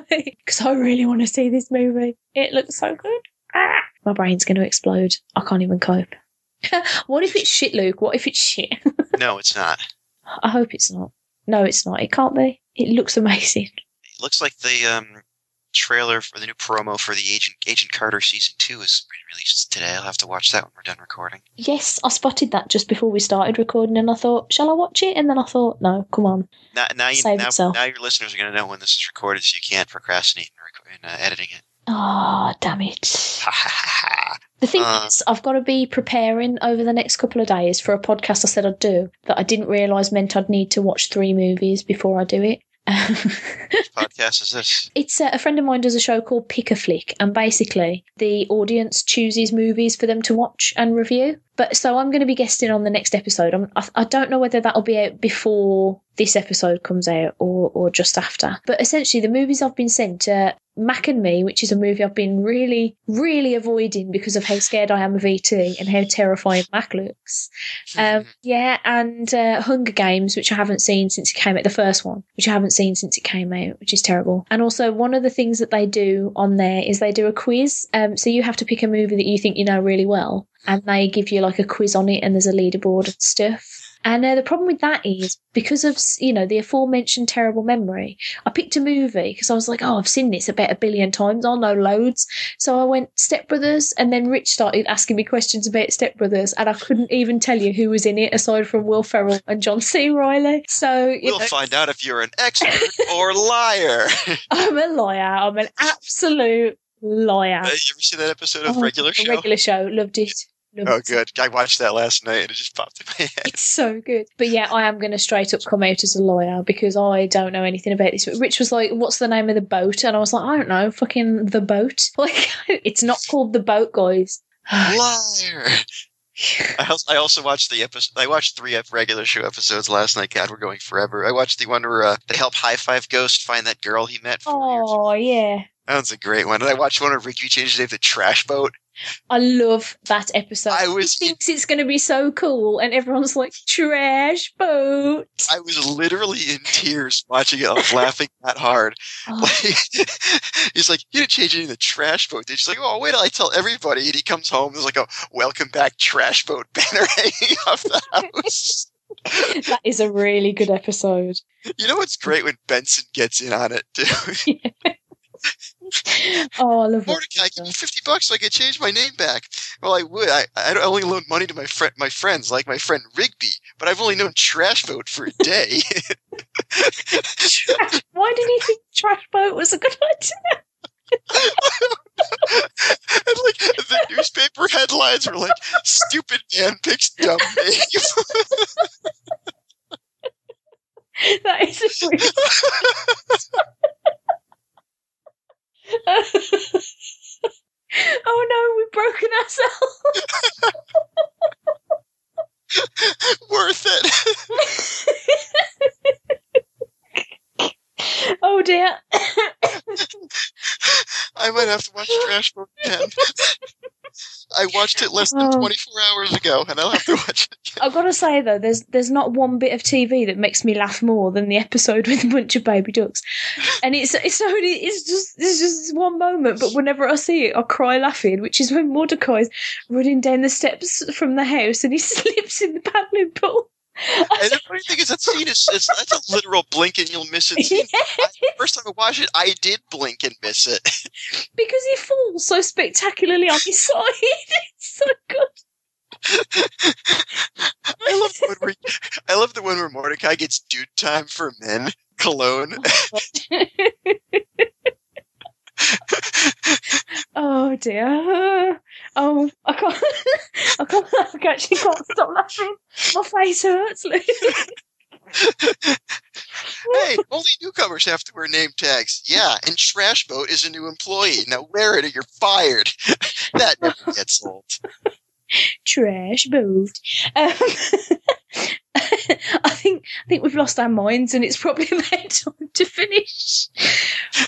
(laughs) Because I really want to see this movie. It looks so good. Ah, my brain's going to explode. I can't even cope. (laughs) what if it's shit, Luke? What if it's shit? no, it's not. I hope it's not. No, it's not. It can't be. It looks amazing. It looks like the um, trailer for the new promo for the Agent Agent Carter season two is released today. I'll have to watch that when we're done recording. Yes, I spotted that just before we started recording, and I thought, shall I watch it? And then I thought, no, come on. Now, now, you, now, now your listeners are going to know when this is recorded, so you can't procrastinate in, uh, editing it. Oh, damn it. (laughs) The thing Uh. is, I've got to be preparing over the next couple of days for a podcast I said I'd do that I didn't realise meant I'd need to watch three movies before I do it. Which (laughs) podcast is this? It's uh, a friend of mine does a show called Pick a Flick, and basically the audience chooses movies for them to watch and review. But so I'm going to be guesting on the next episode. I'm, I, I don't know whether that'll be out before this episode comes out or or just after. But essentially, the movies I've been sent are Mac and Me, which is a movie I've been really, really avoiding because of how scared I am of ET and how terrifying Mac looks. Um, yeah, and uh, Hunger Games, which I haven't seen since it came out, the first one, which I haven't seen since it came out, which is terrible. And also, one of the things that they do on there is they do a quiz. Um, so you have to pick a movie that you think you know really well, and they give you like a quiz on it, and there's a leaderboard and stuff. And uh, the problem with that is because of you know the aforementioned terrible memory. I picked a movie because I was like, oh, I've seen this about a billion times. I'll know loads. So I went Step Brothers, and then Rich started asking me questions about Step Brothers, and I couldn't even tell you who was in it aside from Will Ferrell and John C. Reilly. So you We'll know, find out if you're an expert or liar. (laughs) I'm a liar. I'm an absolute liar. Uh, you ever see that episode of Oh, Regular Show? Regular show. Loved it. Loved Oh, it. good. I watched that last night and it just popped in my head. It's so good. But yeah, I am going to straight up come out as a lawyer because I don't know anything about this. But Rich was like, What's the name of the boat? And I was like, I don't know. Fucking the boat. (laughs) Like, it's not called the boat, guys. (sighs) Liar. I also, watched the episode. I watched three regular show episodes last night. God, we're going forever. I watched the one where uh, they help High Five Ghost find that girl he met. Oh, yeah. That one's a great one. And I watched one where Ricky changed his name to Trash Boat. I love that episode. I was- He thinks it's going to be so cool, and everyone's like, trash boat. I was literally in tears watching it. I was laughing that hard. (laughs) Oh, Like, (laughs) he's like, you didn't change any of the trash boat. Did? She's like, oh, wait till I tell everybody. And he comes home. There's like a welcome back trash boat (laughs) banner hanging off the house. that is a really good episode. you know what's great when Benson gets in on it too? (laughs) Oh, I love Mordecai, give me fifty bucks so I can change my name back. Well, I would. I I only loan money to my friend, my friends, like my friend Rigby. But I've only known Trash Boat for a day. (laughs) Why did he think trash boat was a good idea? (laughs) and like the newspaper headlines were like, "Stupid man picks dumb name." that is a. (laughs) oh no, we've broken ourselves. (laughs) Worth it. (laughs) oh dear. (laughs) (laughs) I might have to watch Trash Boat again. I watched it less than Oh. 24 hours ago, and I'll have to watch it again. I've got to say though, there's there's not one bit of TV that makes me laugh more than the episode with a bunch of baby ducks, and it's it's only it's just it's just one moment. But whenever I see it, I cry laughing, which is when Mordecai's running down the steps from the house and he (laughs) slips in the paddling pool. And the funny thing is, that scene is, is that's a literal blink and you'll miss it scene. (laughs) I, first time I watched it, I did blink and miss it. (laughs) because he falls so spectacularly on his (laughs) side. It's so good. I love the one where I love the one where Mordecai gets dude time for men cologne. Oh oh dear. Oh, I can't. (laughs) I can't. I actually can't stop laughing. My face hurts. hey, only newcomers have to wear name tags. Yeah, and Trash Boat is a new employee. Now wear it or you're fired. (laughs) that never gets old. Trash moved. Um, (laughs) (laughs) I think I think we've lost our minds, and it's probably (laughs) about time to finish.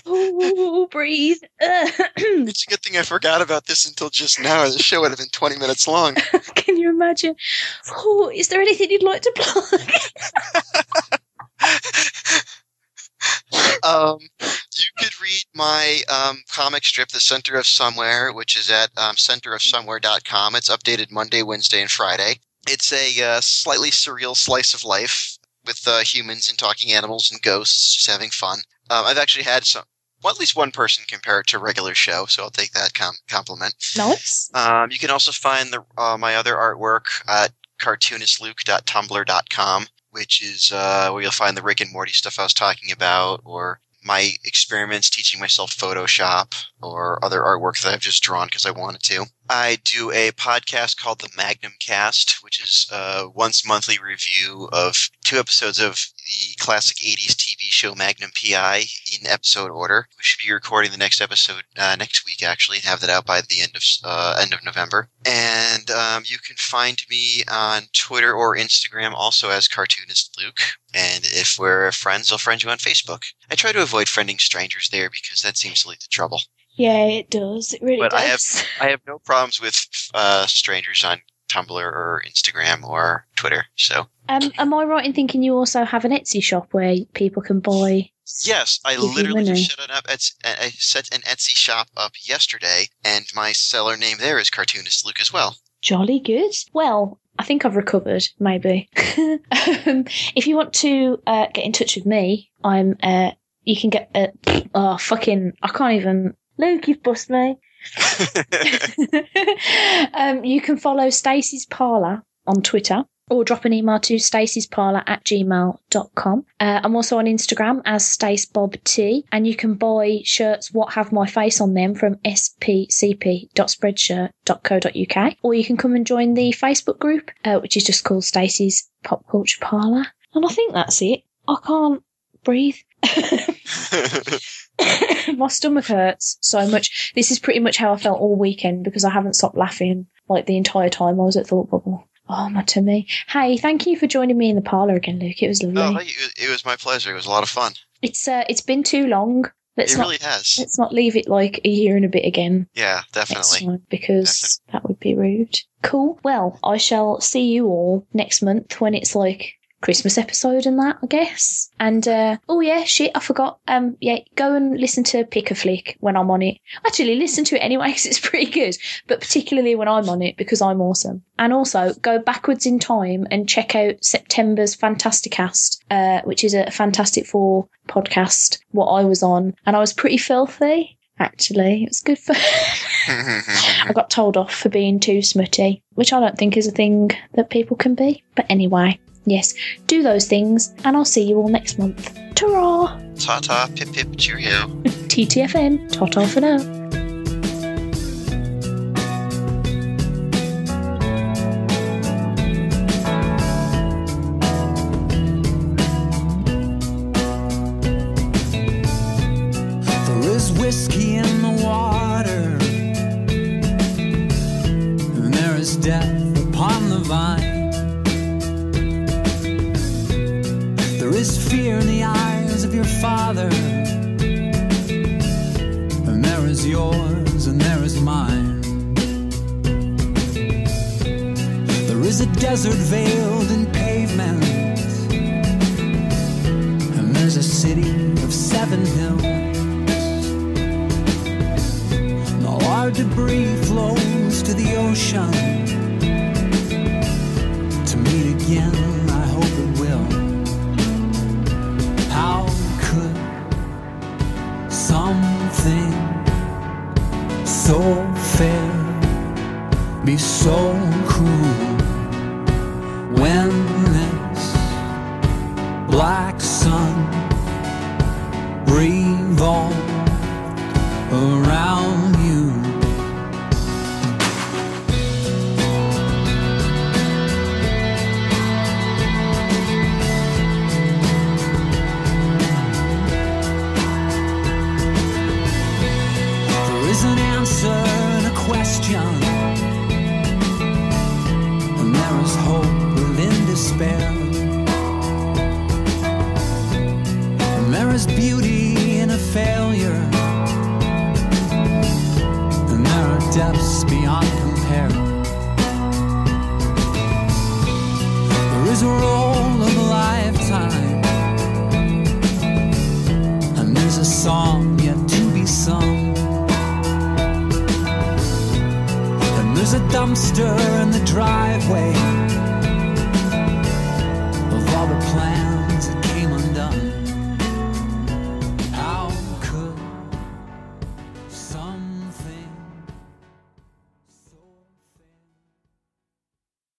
Oh, breathe. (clears throat) It's a good thing I forgot about this until just now. The show would have been 20 minutes long. (laughs) Can you imagine? Oh, is there anything you'd like to plug? um, you could read my um, comic strip, The Center of Somewhere, which is at um, centerofsomewhere.com. It's updated Monday, Wednesday, and Friday. It's a uh, slightly surreal slice of life with uh, humans and talking animals and ghosts, just having fun. Um, I've actually had some, well, at least one person compare it to a regular show, so I'll take that com- compliment. nice. Um, you can also find the uh, my other artwork at cartoonistluke.tumblr.com, which is uh, where you'll find the Rick and Morty stuff I was talking about, or my experiments teaching myself Photoshop, or other artwork that I've just drawn because I wanted to. I do a podcast called the Magnum Cast, which is a once monthly review of two episodes of the classic 80s TV show Magnum PI in episode order. We should be recording the next episode uh, next week, actually, and have that out by the end of uh, end of November. And um, you can find me on Twitter or Instagram, also as Cartoonist Luke. And if we're friends, I'll friend you on Facebook. I try to avoid friending strangers there because that seems to lead to trouble. Yeah, it does. It really does. But I have- I have no problems with uh, strangers on Tumblr or Instagram or Twitter. So Um, am I right in thinking you also have an Etsy shop where people can buy? yes, I literally just set it up. Ets- I set an Etsy shop up yesterday, and my seller name there is Cartoonist Luke as well. Jolly good. Well, I think I've recovered, maybe. (laughs) um, if you want to uh, get in touch with me, I'm. Uh, you can get. Uh, oh, fucking. I can't even. Luke, you've bust me. (laughs) um, you can follow Stacey's Parlour on Twitter or drop an email to stacey'sparlour at gmail.com. Uh, I'm also on Instagram as StaceBobT, and you can buy shirts what have my face on them from spcp.spreadshirt.co.uk, or you can come and join the Facebook group, uh, which is just called Stacey's Pop Culture Parlour. And I think that's it. I can't breathe. (laughs) (laughs) (laughs) my stomach hurts so much. This is pretty much how I felt all weekend because I haven't stopped laughing like the entire time I was at Thought Bubble. Oh, my tummy. Hey, thank you for joining me in the parlour again, Luke. It was lovely. oh, it, was my pleasure. It was a lot of fun. It's uh, it's been too long. Let's it not really has. let's not leave it like a year and a bit again Yeah, definitely. time because that would be rude. Cool. Well, I shall see you all next month when it's like Christmas episode and that, I guess. And uh oh yeah, shit, I forgot. Um yeah, go and listen to Pick a Flick when I'm on it. Actually, listen to it anyway (laughs) because it's pretty good, but particularly when I'm on it because I'm awesome. And also go backwards in time and check out September's Fantasticast, uh, which is a Fantastic Four podcast. What I was on, and I was pretty filthy. Actually, it was good for. (laughs) I got told off for being too smutty, which I don't think is a thing that people can be. But anyway, yes, do those things, and I'll see you all next month. Ta-ra! Ta ta, pip pip, cheerio. (laughs) TTFN, ta-ta for now.